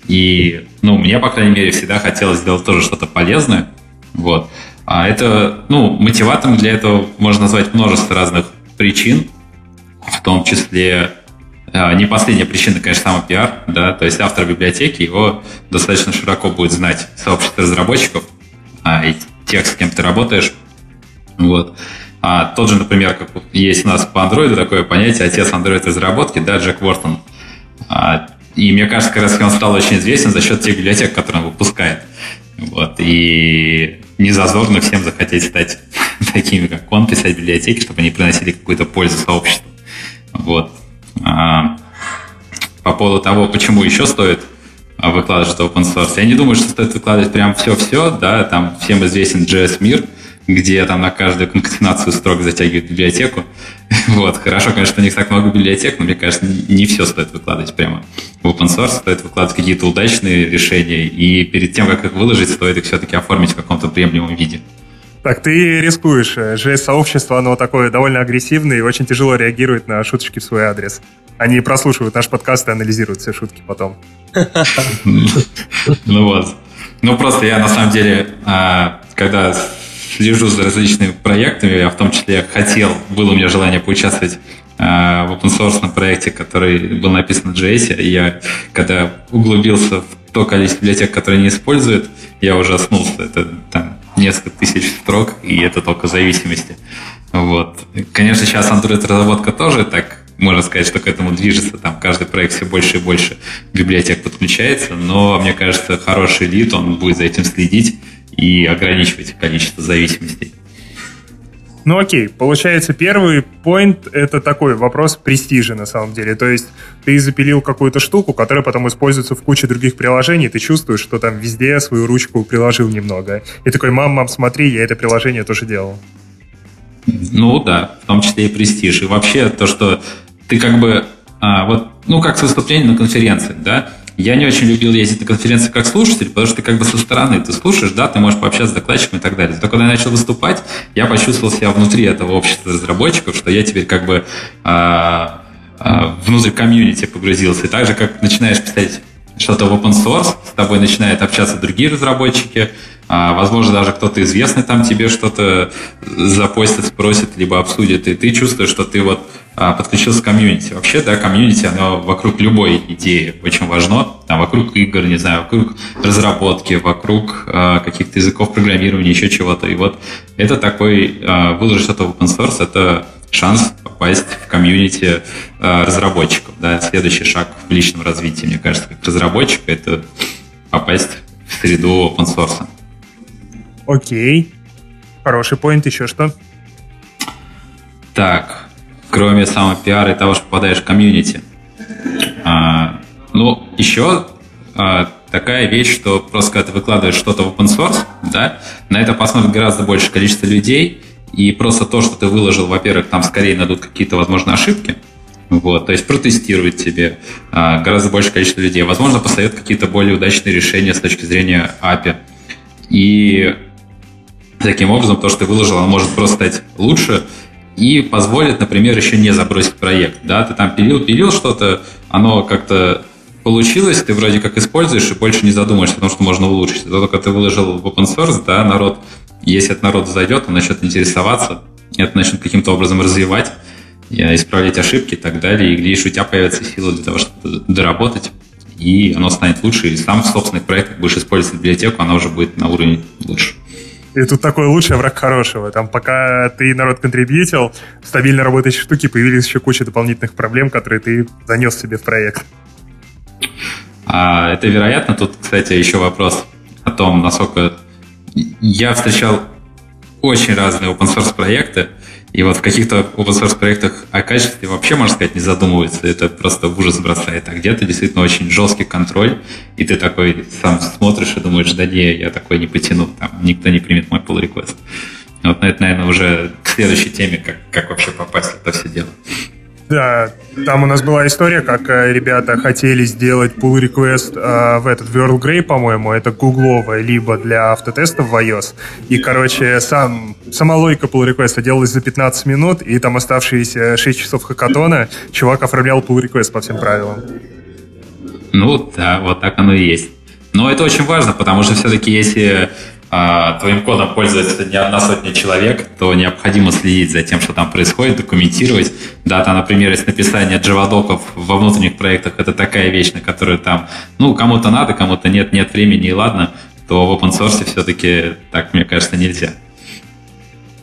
И, ну, мне, по крайней мере, всегда хотелось сделать тоже что-то полезное. Вот. А это, ну, мотиватором для этого можно назвать множество разных причин, в том числе а, не последняя причина, конечно, самый пиар, да, то есть автор библиотеки, его достаточно широко будет знать сообщество разработчиков, а, и тех, с кем ты работаешь, вот. А тот же, например, как есть у нас по Android такое понятие отец Android разработки, да, Джек Уортон. А, и мне кажется, как раз он стал очень известен за счет тех библиотек, которые он выпускает. Вот. И не зазорно всем захотеть стать такими, как он, писать библиотеки, чтобы они приносили какую-то пользу сообществу. Вот. А, по поводу того, почему еще стоит выкладывать что open source, я не думаю, что стоит выкладывать прям все-все, да, там всем известен JS мир, где там на каждую конкатенацию строк затягивают библиотеку. Вот, хорошо, конечно, у них так много библиотек, но мне кажется, не все стоит выкладывать прямо в open source, стоит выкладывать какие-то удачные решения, и перед тем, как их выложить, стоит их все-таки оформить в каком-то приемлемом виде. Так, ты рискуешь. JS-сообщество, оно такое довольно агрессивное и очень тяжело реагирует на шуточки в свой адрес. Они прослушивают наш подкаст и анализируют все шутки потом. Ну вот. Ну просто я на самом деле, а, когда слежу за различными проектами, я в том числе хотел, было у меня желание поучаствовать э, в open source проекте, который был написан на JS, и я, когда углубился в то количество библиотек, которые не используют, я ужаснулся. Это там несколько тысяч строк, и это только зависимости. Вот. Конечно, сейчас Android-разработка тоже так можно сказать, что к этому движется. Там каждый проект все больше и больше библиотек подключается, но мне кажется, хороший лид, он будет за этим следить и ограничивать количество зависимостей. Ну окей, получается, первый point — это такой вопрос престижа на самом деле. То есть ты запилил какую-то штуку, которая потом используется в куче других приложений, ты чувствуешь, что там везде свою ручку приложил немного. И такой, мам, мам, смотри, я это приложение тоже делал. Ну да, в том числе и престиж. И вообще то, что ты как бы, а, вот, ну как с выступлением на конференции, да, я не очень любил ездить на конференции как слушатель, потому что ты как бы со стороны, ты слушаешь, да, ты можешь пообщаться с докладчиком и так далее. Зато когда я начал выступать, я почувствовал себя внутри этого общества разработчиков, что я теперь как бы а, а, внутрь комьюнити погрузился. И так же, как начинаешь писать что-то в open source, с тобой начинают общаться другие разработчики, возможно, даже кто-то известный там тебе что-то запостит, спросит, либо обсудит, и ты чувствуешь, что ты вот а, подключился к комьюнити. Вообще, да, комьюнити, оно вокруг любой идеи очень важно. Там вокруг игр, не знаю, вокруг разработки, вокруг э, каких-то языков программирования, еще чего-то. И вот это такой, э, выложить что-то в open source, это шанс попасть в комьюнити э, разработчиков. Да? Следующий шаг в личном развитии, мне кажется, как разработчика, это попасть в среду open source. Окей. Хороший поинт, еще что? Так, кроме самопиара и того, что попадаешь в комьюнити. А, ну, еще а, такая вещь, что просто когда ты выкладываешь что-то в open source, да, на это посмотрит гораздо больше количество людей, и просто то, что ты выложил, во-первых, там скорее найдут какие-то, возможно, ошибки, вот, то есть протестирует тебе а, гораздо большее количество людей. Возможно, посоветует какие-то более удачные решения с точки зрения API. И таким образом то, что ты выложил, оно может просто стать лучше и позволит, например, еще не забросить проект. Да? Ты там пилил, пилил что-то, оно как-то получилось, ты вроде как используешь и больше не задумаешься о том, что можно улучшить. Это только ты выложил в open source, да, народ если этот народ зайдет, он начнет интересоваться, это начнет каким-то образом развивать, исправлять ошибки и так далее, и глядишь, у тебя появится сила для того, чтобы доработать, и оно станет лучше, и сам в собственных проектах будешь использовать библиотеку, она уже будет на уровне лучше. И тут такой лучший враг хорошего. Там пока ты народ контрибьютил, стабильно работающие штуки, появились еще куча дополнительных проблем, которые ты занес себе в проект. А, это вероятно. Тут, кстати, еще вопрос о том, насколько я встречал очень разные open source проекты, и вот в каких-то open source проектах о качестве вообще, можно сказать, не задумывается. Это просто ужас бросает. А где-то действительно очень жесткий контроль, и ты такой сам смотришь и думаешь, да не, я такой не потяну, там никто не примет мой pull request. Вот это, наверное, уже к следующей теме, как, как вообще попасть в это все дело. Да, там у нас была история, как э, ребята хотели сделать pull request э, в этот Earl Grey, по-моему, это гугловая, либо для автотестов в iOS. И, короче, сам, сама логика pull request делалась за 15 минут, и там оставшиеся 6 часов хакатона чувак оформлял pull request по всем правилам. Ну да, вот так оно и есть. Но это очень важно, потому что все-таки если твоим кодом пользуется не одна сотня человек, то необходимо следить за тем, что там происходит, документировать. Да, там, например, есть написание джавадоков во внутренних проектах, это такая вещь, на которую там, ну, кому-то надо, кому-то нет, нет времени, и ладно, то в open source все-таки так, мне кажется, нельзя.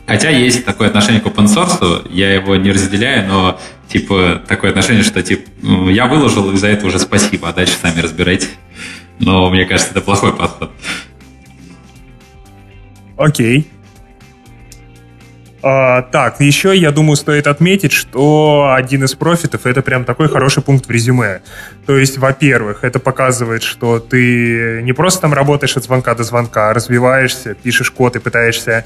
Хотя есть такое отношение к open source, я его не разделяю, но типа такое отношение, что типа я выложил, и за это уже спасибо, а дальше сами разбирайтесь. Но мне кажется, это плохой подход. Окей. А, так, еще, я думаю, стоит отметить, что один из профитов это прям такой хороший пункт в резюме. То есть, во-первых, это показывает, что ты не просто там работаешь от звонка до звонка, а развиваешься, пишешь код и пытаешься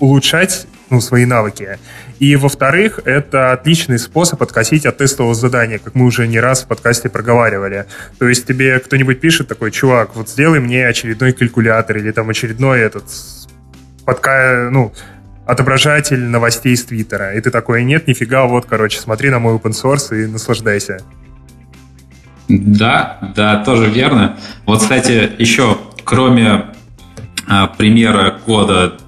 улучшать ну, свои навыки. И, во-вторых, это отличный способ откосить от тестового задания, как мы уже не раз в подкасте проговаривали. То есть тебе кто-нибудь пишет такой, чувак, вот сделай мне очередной калькулятор или там очередной этот подка, ну, отображатель новостей из Твиттера. И ты такой, нет, нифига, вот, короче, смотри на мой open source и наслаждайся. Да, да, тоже верно. Вот, кстати, еще, кроме а, примера кода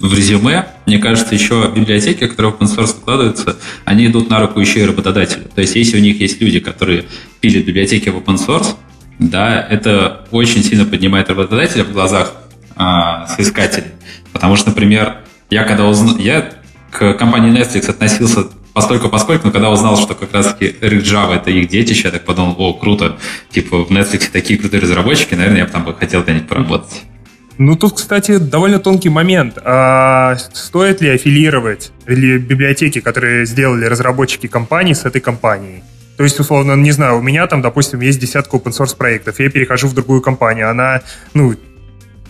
в резюме, мне кажется, еще библиотеки, которые в open source выкладываются, они идут на руку еще и работодателю. То есть, если у них есть люди, которые пилят библиотеки в open source, да, это очень сильно поднимает работодателя в глазах а, соискателей. Потому что, например, я когда узнал, я к компании Netflix относился постольку поскольку, но когда узнал, что как раз-таки Eric Java это их детище, я так подумал, о, круто, типа в Netflix такие крутые разработчики, наверное, я бы там бы хотел где-нибудь поработать. Ну, тут, кстати, довольно тонкий момент. А стоит ли аффилировать или библиотеки, которые сделали разработчики компании с этой компанией? То есть, условно, не знаю, у меня там, допустим, есть десятка open source проектов, я перехожу в другую компанию, она, ну,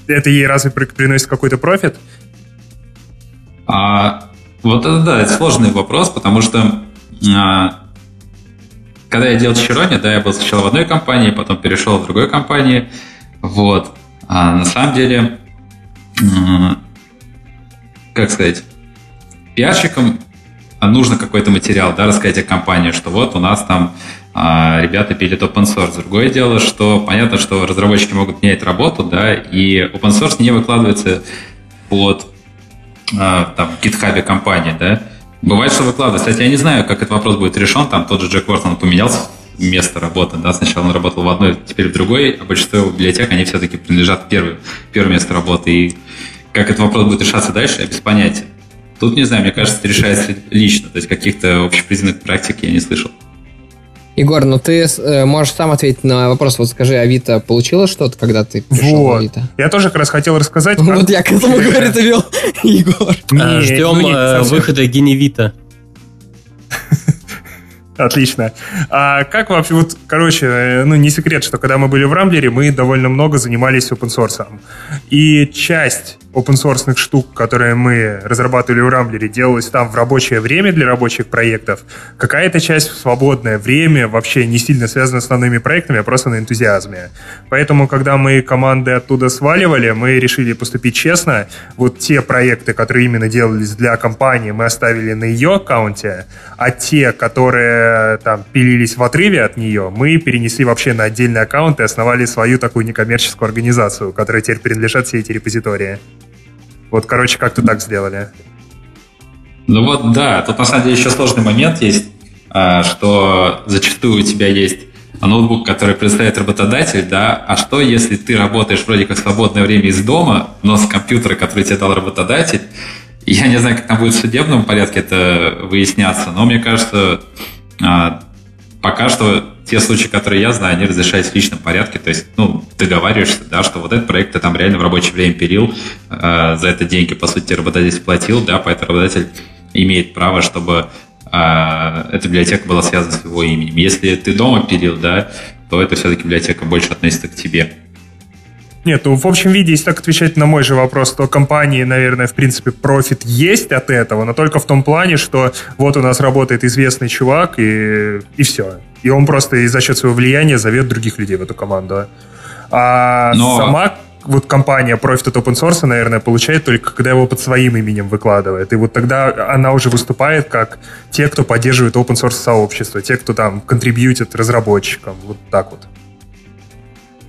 это ей разве приносит какой-то профит? А, вот это да, это сложный вопрос, потому что а, когда я делал Чирони, да, я был сначала в одной компании, потом перешел в другой компании. Вот. А на самом деле, как сказать, пиарщикам нужно какой-то материал, да, рассказать о компании, что вот у нас там а, ребята пилят open source. Другое дело, что понятно, что разработчики могут менять работу, да, и open source не выкладывается под а, там, GitHub компании, да. Бывает, что выкладывается. Кстати, я не знаю, как этот вопрос будет решен. Там тот же Джек Уортон поменялся место работы. Да? Сначала он работал в одной, теперь в другой, а большинство библиотек, они все-таки принадлежат первое, первое место работы. И как этот вопрос будет решаться дальше, я без понятия. Тут, не знаю, мне кажется, это решается лично. То есть каких-то общепризнанных практик я не слышал. Егор, ну ты э, можешь сам ответить на вопрос. Вот скажи, Авито получила что-то, когда ты пришел вот. в Авито? Я тоже как раз хотел рассказать. Вот я к этому, говорит, вел Егор. А, ждем ну, э, выхода Геневита. Отлично. А как вообще, вот, короче, э, ну, не секрет, что когда мы были в Рамблере, мы довольно много занимались open source. И часть open source штук, которые мы разрабатывали в Рамблере, делалась там в рабочее время для рабочих проектов. Какая-то часть в свободное время вообще не сильно связана с основными проектами, а просто на энтузиазме. Поэтому, когда мы команды оттуда сваливали, мы решили поступить честно. Вот те проекты, которые именно делались для компании, мы оставили на ее аккаунте, а те, которые там пилились в отрыве от нее, мы перенесли вообще на отдельный аккаунт и основали свою такую некоммерческую организацию, которой теперь принадлежат все эти репозитории. Вот, короче, как-то так сделали. Ну вот, да, тут на самом деле еще сложный момент есть, а, что зачастую у тебя есть ноутбук, который предоставляет работодатель, да, а что, если ты работаешь вроде как свободное время из дома, но с компьютера, который тебе дал работодатель, я не знаю, как там будет в судебном порядке это выясняться, но мне кажется, а, пока что те случаи, которые я знаю, они разрешаются в личном порядке, то есть, ну, договариваешься, да, что вот этот проект ты там реально в рабочее время пилил, э, за это деньги, по сути, работодатель платил, да, поэтому работодатель имеет право, чтобы э, эта библиотека была связана с его именем. Если ты дома пилил, да, то это все-таки библиотека больше относится к тебе. Нет, ну в общем виде, если так отвечать на мой же вопрос, то компании, наверное, в принципе, профит есть от этого, но только в том плане, что вот у нас работает известный чувак, и, и все. И он просто и за счет своего влияния зовет других людей в эту команду. А но... сама вот компания Profit от Open Source, наверное, получает только когда его под своим именем выкладывает. И вот тогда она уже выступает как те, кто поддерживает open source сообщество, те, кто там контрибьютит разработчикам. Вот так вот.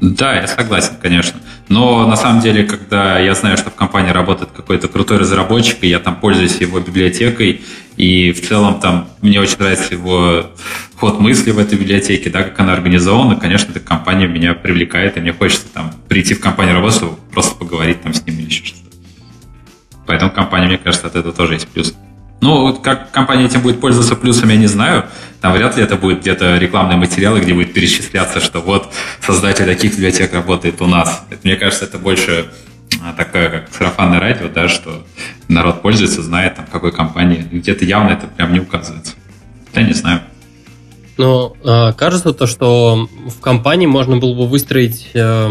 Да, я согласен, конечно. Но на самом деле, когда я знаю, что в компании работает какой-то крутой разработчик, и я там пользуюсь его библиотекой, и в целом там мне очень нравится его ход мысли в этой библиотеке, да, как она организована, конечно, эта компания меня привлекает, и мне хочется там прийти в компанию работать, чтобы просто поговорить там с ним или еще что-то. Поэтому компания, мне кажется, от этого тоже есть плюс. Ну, как компания этим будет пользоваться плюсами, я не знаю. Там вряд ли это будет где-то рекламные материалы, где будет перечисляться, что вот создатель таких библиотек работает у нас. Это, мне кажется, это больше а, такое, как сарафанное радио, да, что народ пользуется, знает, там, какой компании. Где-то явно это прям не указывается. Я не знаю. Ну, кажется то, что в компании можно было бы выстроить э,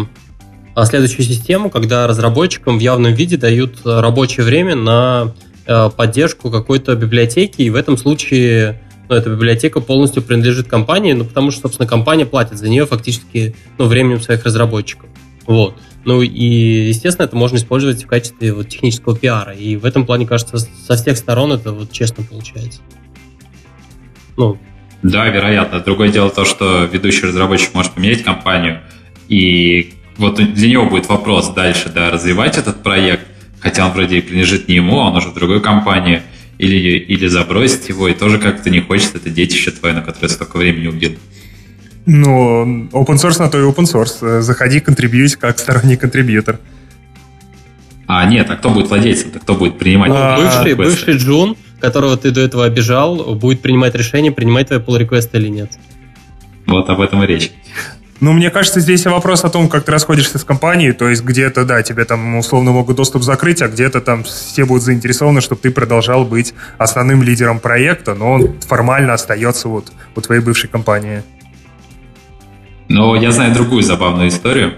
следующую систему, когда разработчикам в явном виде дают рабочее время на поддержку какой-то библиотеки, и в этом случае ну, эта библиотека полностью принадлежит компании, ну, потому что, собственно, компания платит за нее фактически ну, временем своих разработчиков. Вот. Ну и, естественно, это можно использовать в качестве вот, технического пиара. И в этом плане, кажется, со всех сторон это вот честно получается. Ну. Да, вероятно. Другое дело то, что ведущий разработчик может поменять компанию, и вот для него будет вопрос дальше, да, развивать этот проект, хотя он вроде и принадлежит не ему, а он уже в другой компании, или, или забросить его, и тоже как-то не хочется, это детище твое, на которое столько времени убил. Ну, open source на то и open source. Заходи, контрибьюсь как сторонний контрибьютор. А, нет, а кто будет владельцем? А кто будет принимать? А, бывший, бывший Джун, которого ты до этого обижал, будет принимать решение, принимать твой pull request или нет. Вот об этом и речь. Ну, мне кажется, здесь вопрос о том, как ты расходишься с компанией, то есть где-то, да, тебе там условно могут доступ закрыть, а где-то там все будут заинтересованы, чтобы ты продолжал быть основным лидером проекта, но он формально остается вот у твоей бывшей компании. Ну, я знаю другую забавную историю.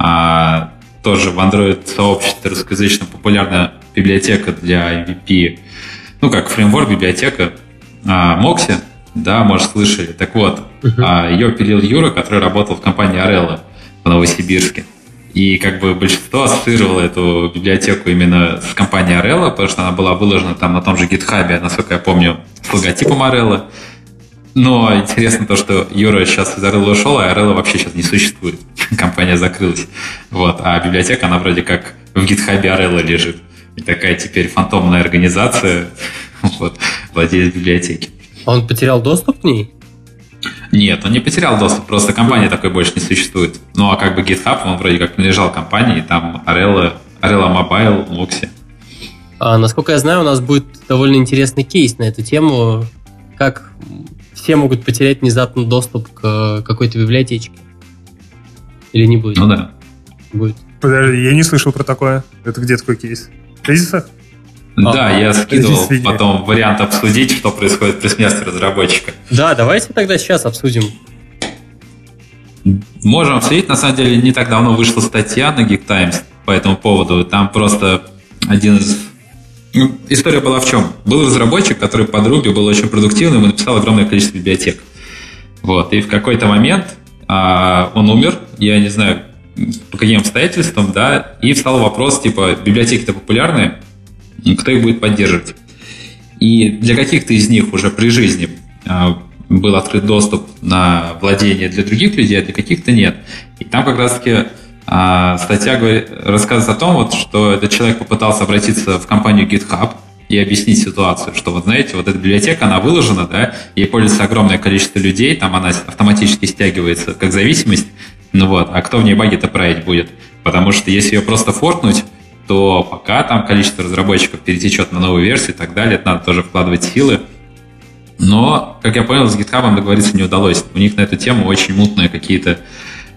А, тоже в Android-сообществе русскоязычно популярная библиотека для MVP, ну, как фреймворк, библиотека а, Moxie, Да, может, слышали. Так вот, uh-huh. ее пилил Юра, который работал в компании Арелла в Новосибирске. И как бы большинство ассоциировало эту библиотеку именно с компанией Arella, потому что она была выложена там на том же GitHub, насколько я помню, с логотипом Arella. Но интересно то, что Юра сейчас из Arella ушел, а Arella вообще сейчас не существует. Компания закрылась. Вот. А библиотека, она вроде как в GitHub Arella лежит. И такая теперь фантомная организация вот, владеет библиотеки. А он потерял доступ к ней? Нет, он не потерял доступ, просто компания такой больше не существует. Ну а как бы GitHub, он вроде как принадлежал компании, там Arella, Arella Mobile, Moxie. А, насколько я знаю, у нас будет довольно интересный кейс на эту тему, как все могут потерять внезапно доступ к какой-то библиотечке. Или не будет? Ну да. Будет. Подожди, я не слышал про такое. Это где такой кейс? В тезисах? Да, а, я скидывал потом вариант обсудить, что происходит при смерти разработчика. Да, давайте тогда сейчас обсудим. Можем обсудить. На самом деле, не так давно вышла статья на Geek Times по этому поводу. Там просто один из... Ну, история была в чем? Был разработчик, который под Ruby был очень продуктивным и написал огромное количество библиотек. Вот. И в какой-то момент а, он умер. Я не знаю, по каким обстоятельствам, да, и встал вопрос, типа, библиотеки-то популярные, кто их будет поддерживать. И для каких-то из них уже при жизни а, был открыт доступ на владение для других людей, а для каких-то нет. И там как раз-таки а, статья говорит, рассказывает о том, вот, что этот человек попытался обратиться в компанию GitHub и объяснить ситуацию, что вот знаете, вот эта библиотека, она выложена, да, ей пользуется огромное количество людей, там она автоматически стягивается как зависимость, ну вот, а кто в ней баги-то править будет? Потому что если ее просто фортнуть, то пока там количество разработчиков перетечет на новую версию и так далее, это надо тоже вкладывать силы. Но, как я понял, с GitHub договориться не удалось. У них на эту тему очень мутные какие-то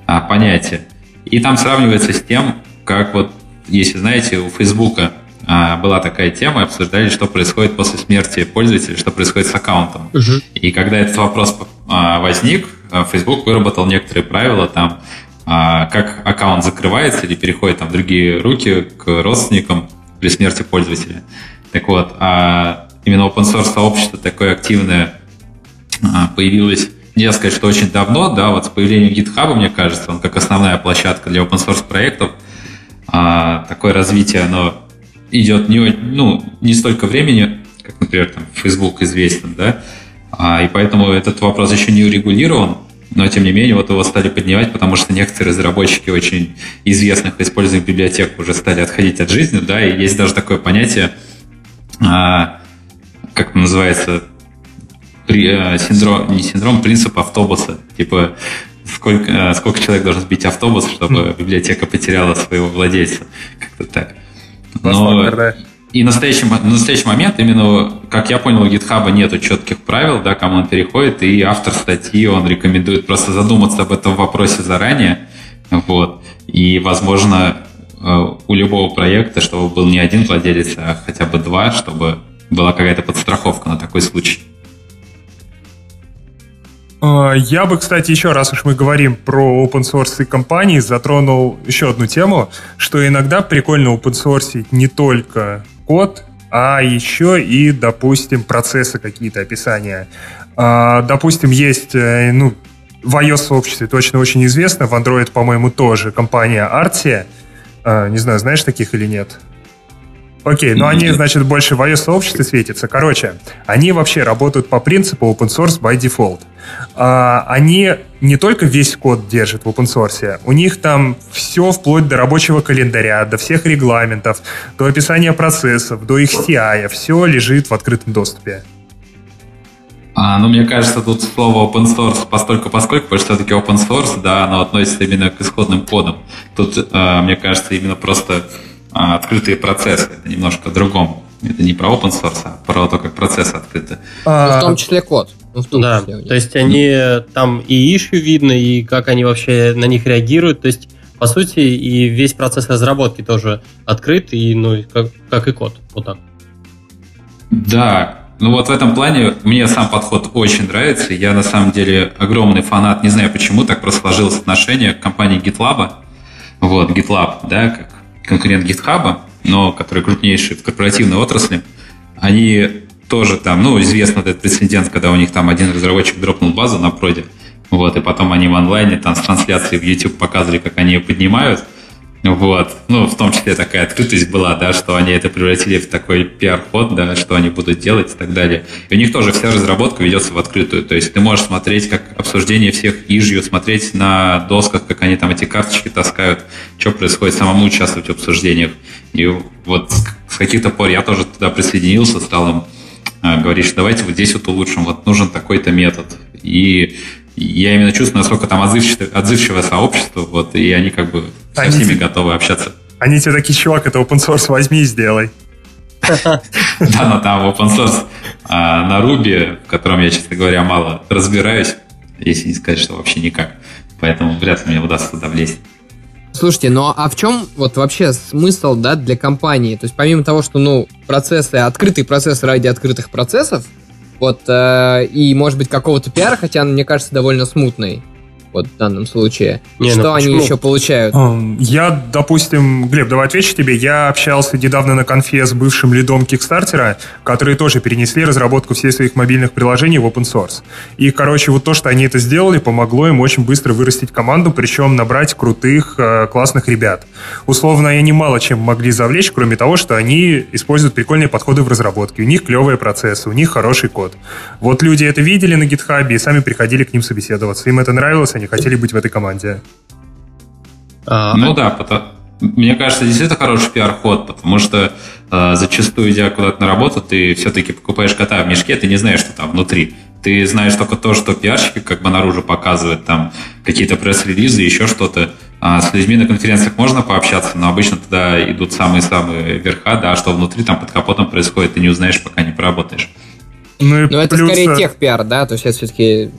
а, понятия. И там сравнивается с тем, как вот, если знаете, у Facebook а, была такая тема, обсуждали, что происходит после смерти пользователя, что происходит с аккаунтом. Uh-huh. И когда этот вопрос а, возник, а, Facebook выработал некоторые правила, там а, как аккаунт закрывается или переходит там, в другие руки к родственникам при смерти пользователя. Так вот, а именно open source сообщество такое активное а, появилось, нельзя сказать, что очень давно, да, вот с появлением GitHub, мне кажется, он как основная площадка для open source проектов, а, такое развитие, оно идет не, ну, не столько времени, как, например, там, Facebook известен, да, а, и поэтому этот вопрос еще не урегулирован, но тем не менее вот его стали поднимать, потому что некоторые разработчики очень известных используемых библиотек уже стали отходить от жизни, да, и есть даже такое понятие, а, как это называется, при, а, синдром, не синдром, принцип автобуса, типа сколько, а, сколько человек должен сбить автобус, чтобы библиотека потеряла своего владельца, как-то так. Но, и в настоящий, настоящий момент, именно, как я понял, у GitHub нету четких правил, да, кому он переходит, и автор статьи, он рекомендует просто задуматься об этом вопросе заранее, вот, и, возможно, э, у любого проекта, чтобы был не один владелец, а хотя бы два, чтобы была какая-то подстраховка на такой случай. А, я бы, кстати, еще раз уж мы говорим про open source и компании, затронул еще одну тему, что иногда прикольно open source не только код, а еще и, допустим, процессы какие-то, описания. А, допустим, есть, э, ну, в iOS-сообществе точно очень известно, в Android, по-моему, тоже компания Artia. А, не знаю, знаешь таких или нет? Окей, но они, значит, больше в iOS-сообществе светятся. Короче, они вообще работают по принципу open source by default. А, они не только весь код держат в open source, у них там все вплоть до рабочего календаря, до всех регламентов, до описания процессов, до их CI, все лежит в открытом доступе. А, ну, мне кажется, тут слово open source постольку поскольку, потому что все-таки open source, да, оно относится именно к исходным кодам. Тут, э, мне кажется, именно просто открытые процессы. Это немножко другом. Это не про open source, а про то, как процессы открыты. А... Ну, в том числе код. Ну, в том да, числе. то есть они там и ищу видно, и как они вообще на них реагируют. То есть, по сути, и весь процесс разработки тоже открыт, и, ну, как, как и код. Вот так. Да, ну вот в этом плане мне сам подход очень нравится. Я на самом деле огромный фанат, не знаю почему, так просто сложилось отношение к компании GitLab. Вот, GitLab, да, как конкурент GitHub, но который крупнейший в корпоративной отрасли, они тоже там, ну, известно этот прецедент, когда у них там один разработчик дропнул базу на проде, вот, и потом они в онлайне там с трансляцией в YouTube показывали, как они ее поднимают, вот. Ну, в том числе такая открытость была, да, что они это превратили в такой пиар-ход, да, что они будут делать и так далее. И у них тоже вся разработка ведется в открытую. То есть ты можешь смотреть, как обсуждение всех ижью, смотреть на досках, как они там эти карточки таскают, что происходит, самому участвовать в обсуждениях. И вот с каких-то пор я тоже туда присоединился, стал им говорить, что давайте вот здесь вот улучшим, вот нужен такой-то метод. И я именно чувствую, насколько там отзывчивое, отзывчивое сообщество, вот, и они как бы со они всеми готовы общаться. Они тебе такие, чувак, это open source, возьми и сделай. Да, но там open source а, на Ruby, в котором я, честно говоря, мало разбираюсь, если не сказать, что вообще никак. Поэтому вряд ли мне удастся туда влезть. Слушайте, ну а в чем вот вообще смысл, да, для компании? То есть помимо того, что, ну, процессы, открытый процесс ради открытых процессов, вот, э, и, может быть, какого-то пиара, хотя, мне кажется, довольно смутный вот в данном случае. Не, что ну, они еще получают? Я, допустим, Глеб, давай отвечу тебе. Я общался недавно на конфе с бывшим лидом Кикстартера, которые тоже перенесли разработку всех своих мобильных приложений в open source. И, короче, вот то, что они это сделали, помогло им очень быстро вырастить команду, причем набрать крутых, э, классных ребят. Условно, они мало чем могли завлечь, кроме того, что они используют прикольные подходы в разработке. У них клевые процессы, у них хороший код. Вот люди это видели на гитхабе и сами приходили к ним собеседоваться. Им это нравилось, они хотели быть в этой команде. А, ну да, потому, мне кажется, действительно хороший пиар-ход, потому что э, зачастую, идя куда-то на работу, ты все-таки покупаешь кота в мешке, ты не знаешь, что там внутри. Ты знаешь только то, что пиарщики как бы наружу показывают, там какие-то пресс-релизы, еще что-то. А с людьми на конференциях можно пообщаться, но обычно туда идут самые-самые верха, да, а что внутри там под капотом происходит, ты не узнаешь, пока не поработаешь. Ну, но это скорее тех пиар, да, то есть это все-таки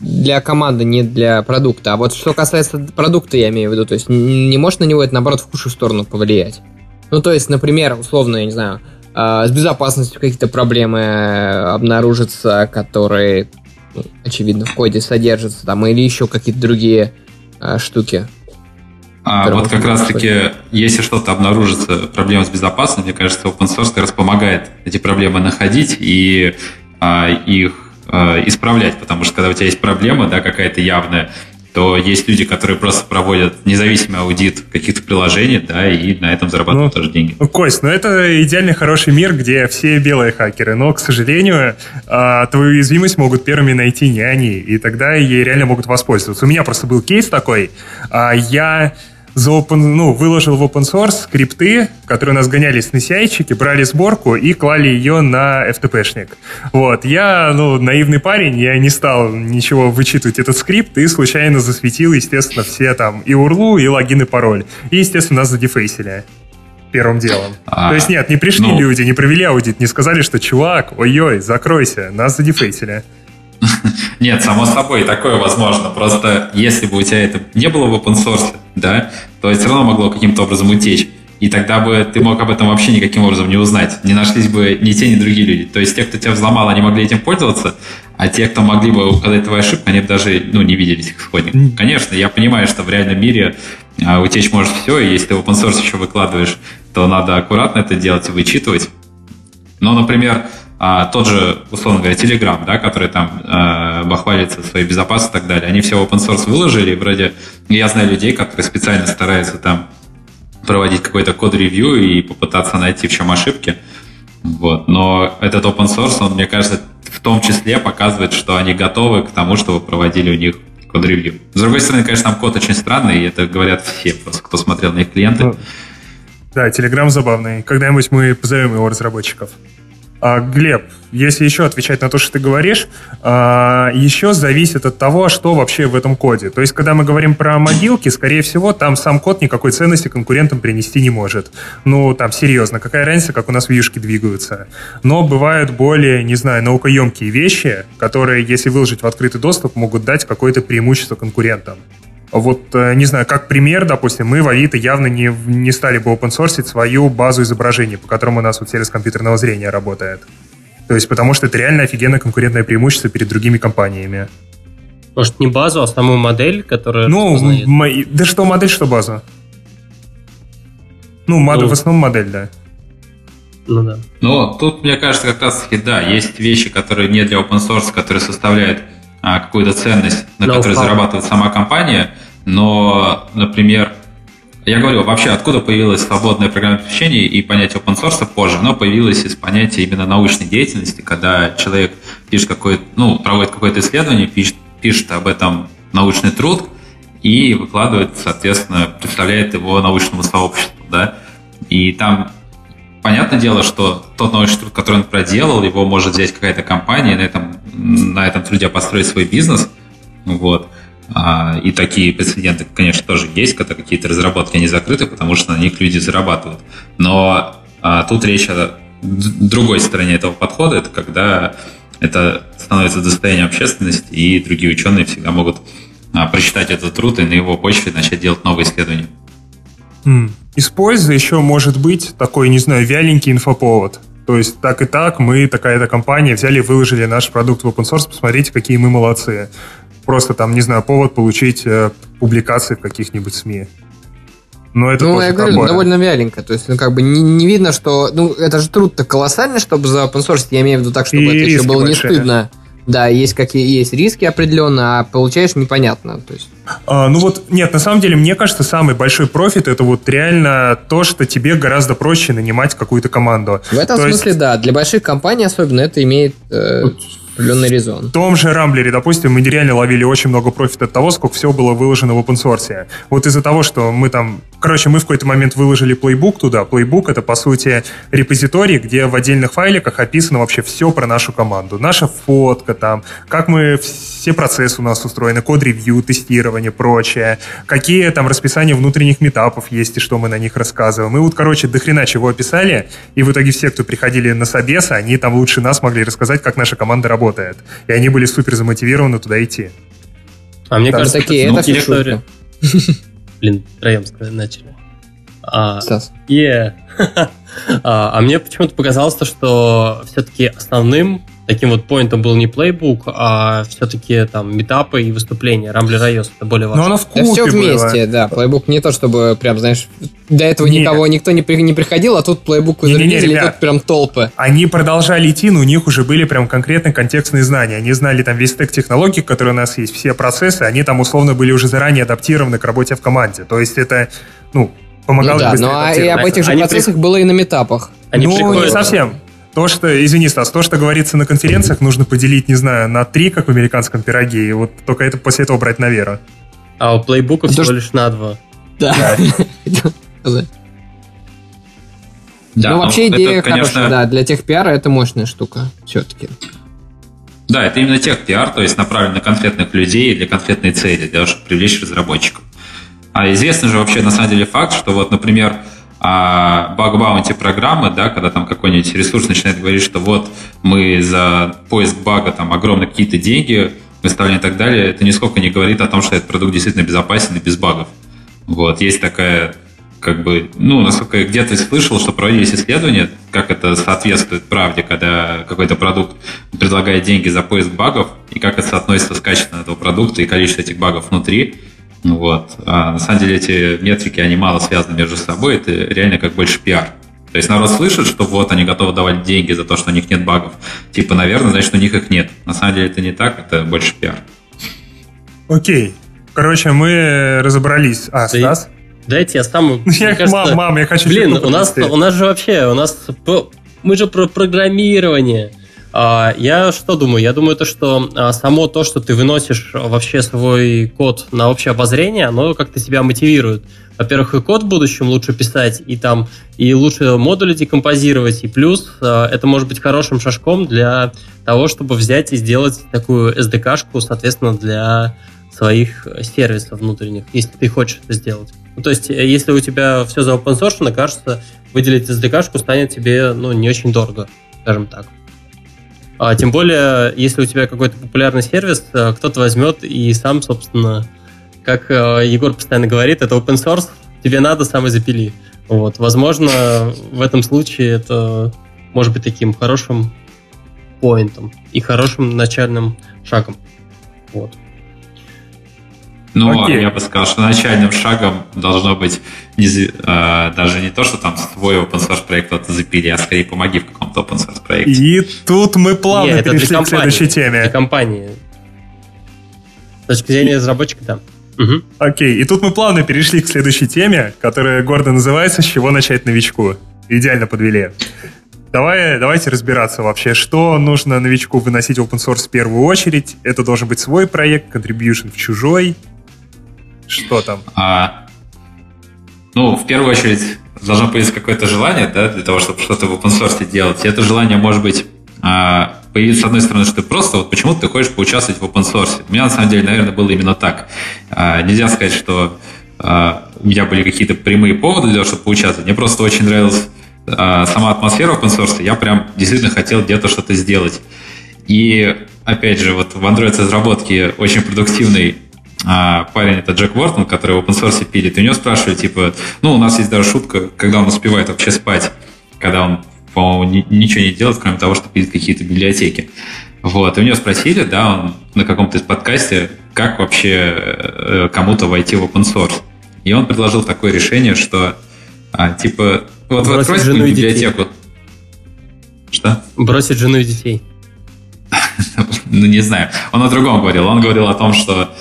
для команды, не для продукта. А вот что касается продукта, я имею в виду, то есть не может на него это, наоборот, в худшую сторону повлиять. Ну, то есть, например, условно, я не знаю, а, с безопасностью какие-то проблемы обнаружатся, которые, ну, очевидно, в коде содержатся, там, или еще какие-то другие а, штуки. А вот как раз-таки, если что-то обнаружится, проблема с безопасностью, мне кажется, open source как раз помогает эти проблемы находить и а, их э, исправлять, потому что когда у тебя есть проблема, да, какая-то явная, то есть люди, которые просто проводят независимый аудит каких-то приложений, да, и на этом зарабатывают ну, тоже деньги. Ну, Кость, ну это идеальный хороший мир, где все белые хакеры, но, к сожалению, а, твою уязвимость могут первыми найти не они, и тогда ей реально могут воспользоваться. У меня просто был кейс такой, а, я за open, ну, выложил в open source скрипты, которые у нас гонялись на ci брали сборку и клали ее на FTP-шник. Вот. Я, ну, наивный парень, я не стал ничего вычитывать этот скрипт и случайно засветил, естественно, все там и URL, и логин, и пароль. И, естественно, нас задефейсили первым делом. А, То есть нет, не пришли ну... люди, не провели аудит, не сказали, что чувак, ой-ой, закройся, нас задефейсили. Нет, само собой, такое возможно. Просто если бы у тебя это не было в open source, да, то все равно могло каким-то образом утечь. И тогда бы ты мог об этом вообще никаким образом не узнать. Не нашлись бы ни те, ни другие люди. То есть те, кто тебя взломал, они могли этим пользоваться, а те, кто могли бы указать твою ошибку, они бы даже ну, не видели этих исходников. Конечно, я понимаю, что в реальном мире а, утечь может все, и если ты в open source еще выкладываешь, то надо аккуратно это делать и вычитывать. Но, например, а, тот же, условно говоря, Telegram, да, который там э, бахвалится своей безопасностью и так далее, они все open source выложили, и вроде я знаю людей, которые специально стараются там проводить какой-то код-ревью и попытаться найти в чем ошибки. Вот. Но этот open source, он, мне кажется, в том числе показывает, что они готовы к тому, чтобы проводили у них код-ревью. С другой стороны, конечно, там код очень странный, и это говорят все, просто кто смотрел на их клиенты. Ну, да, Telegram забавный. Когда-нибудь мы позовем его разработчиков. А, Глеб, если еще отвечать на то, что ты говоришь, а, еще зависит от того, что вообще в этом коде. То есть, когда мы говорим про могилки, скорее всего, там сам код никакой ценности конкурентам принести не может. Ну, там, серьезно, какая разница, как у нас вьюшки двигаются. Но бывают более, не знаю, наукоемкие вещи, которые, если выложить в открытый доступ, могут дать какое-то преимущество конкурентам. Вот, э, не знаю, как пример, допустим, мы в Авито явно не, не стали бы open source свою базу изображений, по которому у нас вот сервис компьютерного зрения работает. То есть, потому что это реально офигенное конкурентное преимущество перед другими компаниями. Может, не базу, а саму модель, которая Ну, м- да что модель, что база. Ну, модель, ну, в основном модель, да. Ну да. Но тут, мне кажется, как раз таки, да, есть вещи, которые не для open source, которые составляют а, какую-то ценность, на no которой зарабатывает сама компания, но, например, я говорю, вообще, откуда появилось свободное программное обеспечение и понятие open source позже, оно появилось из понятия именно научной деятельности, когда человек пишет какой ну, проводит какое-то исследование, пишет, пишет об этом научный труд и выкладывает, соответственно, представляет его научному сообществу, да, и там понятное дело, что тот научный труд, который он проделал, его может взять какая-то компания, на этом, на этом труде построить свой бизнес. Вот. А, и такие прецеденты, конечно, тоже есть, когда какие-то разработки не закрыты, потому что на них люди зарабатывают. Но а, тут речь о другой стороне этого подхода, это когда это становится достоянием общественности, и другие ученые всегда могут а, прочитать этот труд и на его почве начать делать новые исследования. Из пользы еще может быть такой, не знаю, вяленький инфоповод. То есть так и так мы, такая-то компания, взяли и выложили наш продукт в open source, посмотрите, какие мы молодцы. Просто там, не знаю, повод получить э, публикации в каких-нибудь СМИ. Но это ну, я говорю, такое. довольно вяленько. То есть, ну, как бы не, не видно, что... Ну, это же труд-то колоссальный, чтобы за open source, я имею в виду так, чтобы и это еще было большие. не стыдно. Да, есть какие есть риски определенно, а получаешь непонятно. То есть. А, ну вот, нет, на самом деле, мне кажется, самый большой профит это вот реально то, что тебе гораздо проще нанимать какую-то команду. В этом то смысле, есть... да. Для больших компаний особенно это имеет э, определенный резон. В том же Рамблере, допустим, мы нереально ловили очень много профита от того, сколько всего было выложено в open source. Вот из-за того, что мы там... Короче, мы в какой-то момент выложили плейбук туда. Плейбук — это, по сути, репозиторий, где в отдельных файликах описано вообще все про нашу команду. Наша фотка там, как мы... Все процессы у нас устроены, код-ревью, тестирование, прочее. Какие там расписания внутренних метапов есть и что мы на них рассказываем. Мы вот, короче, дохрена чего описали, и в итоге все, кто приходили на собесы, они там лучше нас могли рассказать, как наша команда работает. И они были супер замотивированы туда идти. А мне Там кажется, такие, это шутка. Блин, троем начали. А, Стас. Yeah. а, а мне почему-то показалось, что все-таки основным таким вот поинтом был не плейбук, а все-таки там метапы и выступления. Рамблер iOS это более важно. Но оно в да все вместе, было. да. Плейбук не то, чтобы прям, знаешь, до этого Нет. никого, никто не, при, не приходил, а тут плейбук зарелизили, и тут прям толпы. Они продолжали идти, но у них уже были прям конкретно контекстные знания. Они знали там весь стек технологий, которые у нас есть, все процессы, они там условно были уже заранее адаптированы к работе в команде. То есть это, ну, помогало ну, да, но а и об этих же они процессах при... было и на метапах. Они ну, приходят... не совсем. То, что, извини, Стас, то, что говорится на конференциях, нужно поделить, не знаю, на три, как в американском пироге, и вот только это после этого брать на веру. А у плейбука всего лишь на два. Да. Да, ну, вообще идея это, конечно... хорошая, да, для тех пиара это мощная штука, все-таки. Да, это именно тех пиар, то есть направлен на конкретных людей для конкретной цели, для того, чтобы привлечь разработчиков. А известный же вообще на самом деле факт, что вот, например, а баг-баунти программы, да, когда там какой-нибудь ресурс начинает говорить, что вот мы за поиск бага там огромные какие-то деньги выставляем и так далее, это нисколько не говорит о том, что этот продукт действительно безопасен и без багов. Вот, есть такая как бы, ну, насколько я где-то слышал, что проводились исследования, как это соответствует правде, когда какой-то продукт предлагает деньги за поиск багов, и как это соотносится с качеством этого продукта и количеством этих багов внутри. Вот. А на самом деле эти метрики, они мало связаны между собой, это реально как больше пиар. То есть народ слышит, что вот они готовы давать деньги за то, что у них нет багов. Типа, наверное, значит, у них их нет. На самом деле это не так, это больше пиар. Окей. Короче, мы разобрались. А, да Стас? Дайте я сам... Я, кажется, мам, мам, я хочу... Блин, у нас, у нас же вообще, у нас... Мы же про программирование. А, я что думаю? Я думаю, то, что а, само то, что ты выносишь вообще свой код на общее обозрение, оно как-то тебя мотивирует. Во-первых, и код в будущем лучше писать, и там, и лучше модули декомпозировать, и плюс а, это может быть хорошим шажком для того, чтобы взять и сделать такую SDK-шку, соответственно, для своих сервисов внутренних, если ты хочешь это сделать. Ну, то есть, э, если у тебя все за open source, кажется, выделить SDK-шку станет тебе ну, не очень дорого, скажем так. А, тем более, если у тебя какой-то популярный сервис, э, кто-то возьмет и сам, собственно, как э, Егор постоянно говорит, это open source, тебе надо, сам и запили. Вот. Возможно, в этом случае это может быть таким хорошим поинтом и хорошим начальным шагом. Вот. Ну, Окей. я бы сказал, что начальным шагом должно быть не, э, даже не то, что там свой open source проект кто-то запили, а скорее помоги в каком-то open source проекте. И тут мы плавно Не, это для перешли к следующей теме. Для компании. С точки зрения разработчика, да. Мгм. Окей, и тут мы плавно перешли к следующей теме, которая гордо называется «С чего начать новичку?». Идеально подвели. Давай, давайте разбираться вообще, что нужно новичку выносить в open source в первую очередь. Это должен быть свой проект, contribution в чужой. Что там? А, ну, в первую очередь, должно появиться какое-то желание, да, для того, чтобы что-то в open source делать. И это желание может быть а, появиться, с одной стороны, что ты просто вот почему ты хочешь поучаствовать в open source. У меня, на самом деле, наверное, было именно так. А, нельзя сказать, что а, у меня были какие-то прямые поводы для того, чтобы поучаствовать. Мне просто очень нравилась а, сама атмосфера open source. Я прям действительно хотел где-то что-то сделать. И, опять же, вот в Android-разработке очень продуктивный а, парень, это Джек Уортон, который в open source пилит, и у него спрашивали, типа, ну, у нас есть даже шутка, когда он успевает вообще спать, когда он, по-моему, ни- ничего не делает, кроме того, что пилит какие-то библиотеки. Вот, и у него спросили, да, он на каком-то из подкасте, как вообще э, кому-то войти в open source. И он предложил такое решение, что, а, типа, вот вы Бросить откроете жену и какую-нибудь детей. библиотеку. Что? Бросить жену и детей. ну, не знаю. Он о другом говорил. Он говорил о том, что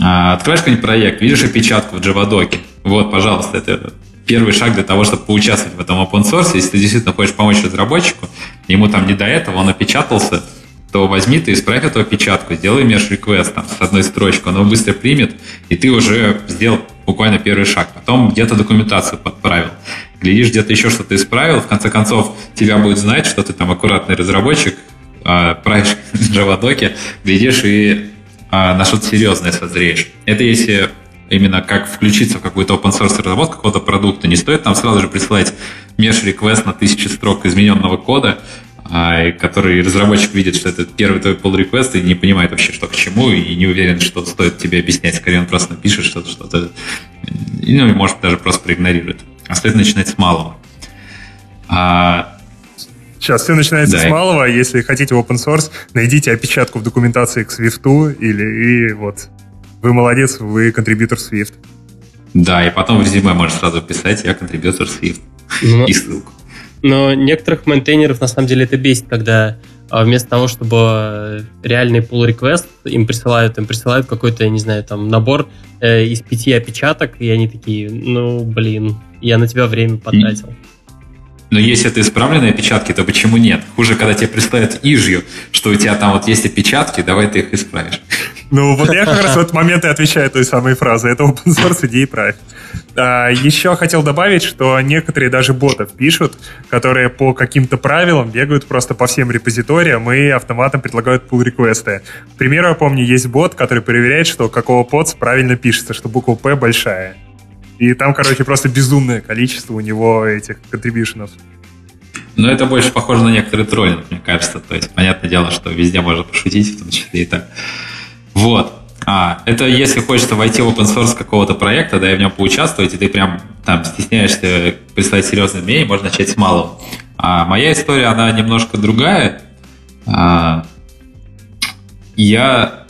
а, откроешь какой-нибудь проект, видишь опечатку в Javadoc. Вот, пожалуйста, это первый шаг для того, чтобы поучаствовать в этом open source. Если ты действительно хочешь помочь разработчику, ему там не до этого, он опечатался, то возьми ты, исправь эту опечатку, сделай меж request там, с одной строчкой, он быстро примет, и ты уже сделал буквально первый шаг. Потом где-то документацию подправил. Глядишь, где-то еще что-то исправил, в конце концов, тебя будет знать, что ты там аккуратный разработчик, а, правишь в Javadoc, глядишь и а, на что-то серьезное созреешь. Это если именно как включиться в какую-то open source разработку какого-то продукта. Не стоит там сразу же присылать меж-реквест на тысячи строк измененного кода, а, который разработчик видит, что это первый твой pull request и не понимает вообще, что к чему, и не уверен, что стоит тебе объяснять. Скорее, он просто напишет что-то, что-то, ну, и может даже просто проигнорирует. А стоит начинать с малого. А, Сейчас все начинается Да, с малого. Если хотите open source, найдите опечатку в документации к Swift или и вот вы молодец, вы контрибьютор Swift. да, и потом в резюме можешь сразу писать, я контрибьютор Swift. Ну, И ссылку. Но некоторых мейнтейнеров на самом деле это бесит, когда а, вместо того, чтобы реальный pull request им присылают, им присылают какой-то, я не знаю, там набор э, из пяти опечаток, и они такие, ну, блин, я на тебя время потратил. Но если это исправленные опечатки, то почему нет? Хуже, когда тебе присылают ижью, что у тебя там вот есть опечатки, давай ты их исправишь. Ну, вот я как раз в этот момент и отвечаю той самой фразой. Это open source, иди и правь. А, еще хотел добавить, что некоторые даже ботов пишут, которые по каким-то правилам бегают просто по всем репозиториям и автоматом предлагают pull реквесты К примеру, я помню, есть бот, который проверяет, что какого подс правильно пишется, что буква P большая. И там, короче, просто безумное количество у него этих контрибьюшенов. Но это больше похоже на некоторый троллинг, мне кажется. То есть, понятное дело, что везде можно пошутить, в том числе и так. Вот. А, это если хочется войти в open source какого-то проекта, да, и в нем поучаствовать, и ты прям там стесняешься прислать серьезное мнение, можно начать с малого. А моя история, она немножко другая. А, я,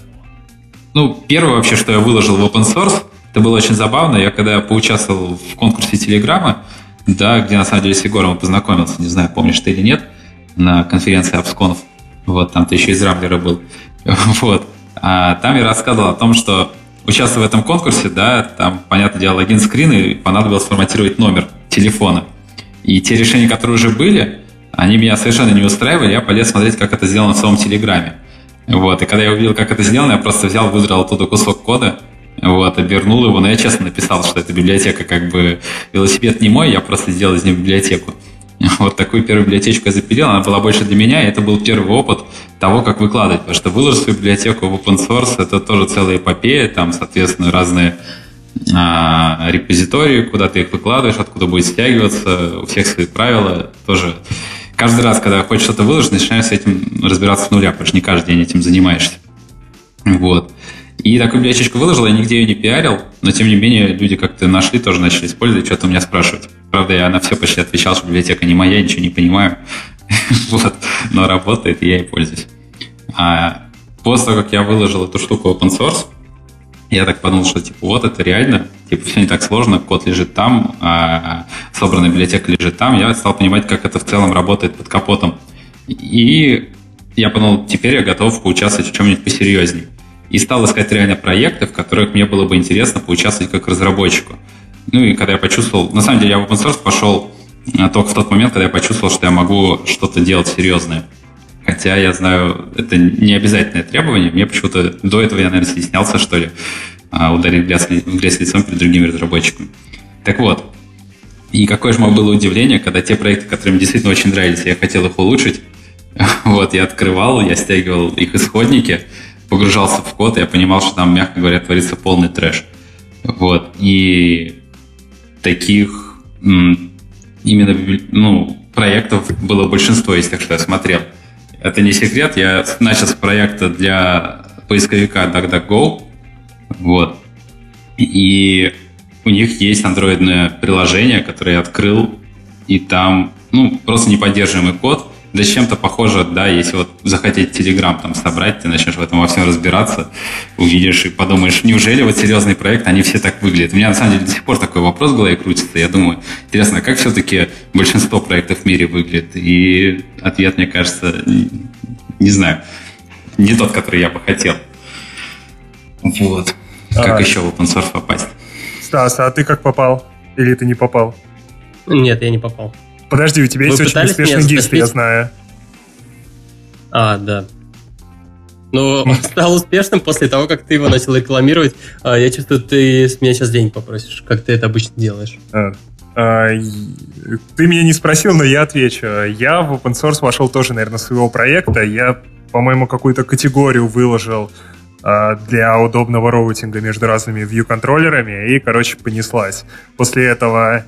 ну, первое вообще, что я выложил в open source, это было очень забавно. Я когда поучаствовал в конкурсе Телеграма, да, где на самом деле с Егором познакомился, не знаю, помнишь ты или нет, на конференции AppsConf. Вот, там ты еще из Рамблера был. Вот. А там я рассказывал о том, что участвуя в этом конкурсе, да, там, понятное дело, логин скрин, и понадобилось форматировать номер телефона. И те решения, которые уже были, они меня совершенно не устраивали, я полез смотреть, как это сделано в самом Телеграме. Вот, и когда я увидел, как это сделано, я просто взял, выдрал оттуда кусок кода, вот, обернул его, но я честно написал, что эта библиотека как бы велосипед не мой, я просто сделал из него библиотеку. Вот такую первую библиотечку я запилил, она была больше для меня, и это был первый опыт того, как выкладывать, потому что выложить свою библиотеку в open source это тоже целая эпопея, там, соответственно, разные а, репозитории, куда ты их выкладываешь, откуда будет стягиваться, у всех свои правила, тоже каждый раз, когда хочешь что-то выложить, начинаешь с этим разбираться с нуля, потому что не каждый день этим занимаешься. Вот. И такую библиотечку выложил, я нигде ее не пиарил, но тем не менее люди как-то нашли, тоже начали использовать, что-то у меня спрашивать. Правда, я на все почти отвечал, что библиотека не моя, ничего не понимаю. вот. Но работает, и я ей пользуюсь. А после того, как я выложил эту штуку open source, Я так подумал, что типа вот это реально, типа все не так сложно, код лежит там, а собранная библиотека лежит там. Я стал понимать, как это в целом работает под капотом. И я подумал, теперь я готов поучаствовать в чем-нибудь посерьезнее. И стал искать реально проекты, в которых мне было бы интересно поучаствовать как разработчику. Ну и когда я почувствовал, на самом деле я в open source пошел а, только в тот момент, когда я почувствовал, что я могу что-то делать серьезное. Хотя я знаю, это не обязательное требование. Мне почему-то до этого я, наверное, стеснялся, что ли, а, ударить грязь, грязь лицом перед другими разработчиками. Так вот, и какое же мое было удивление, когда те проекты, которые мне действительно очень нравились, я хотел их улучшить, вот, я открывал, я стягивал их исходники, погружался в код, я понимал, что там, мягко говоря, творится полный трэш. Вот, и таких именно ну, проектов было большинство тех, что я смотрел. Это не секрет, я начал с проекта для поисковика DuckDuckGo, вот, и у них есть андроидное приложение, которое я открыл, и там, ну, просто неподдерживаемый код, да с чем-то похоже, да, если вот захотеть Telegram там собрать, ты начнешь в этом во всем разбираться, увидишь и подумаешь, неужели вот серьезный проект, они все так выглядят? У меня на самом деле до сих пор такой вопрос в голове крутится, я думаю, интересно, а как все-таки большинство проектов в мире выглядит? И ответ, мне кажется, не знаю, не тот, который я бы хотел. Вот. Как а, еще в open source попасть? Стас, а ты как попал? Или ты не попал? Нет, я не попал. Подожди, у тебя Вы есть очень успешный гист, я знаю. А, да. Ну, он стал успешным после того, как ты его начал рекламировать. А, я чувствую, ты с меня сейчас денег попросишь, как ты это обычно делаешь. А, а, ты меня не спросил, но я отвечу. Я в open source вошел тоже, наверное, своего проекта. Я, по-моему, какую-то категорию выложил а, для удобного роутинга между разными view-контроллерами, и, короче, понеслась. После этого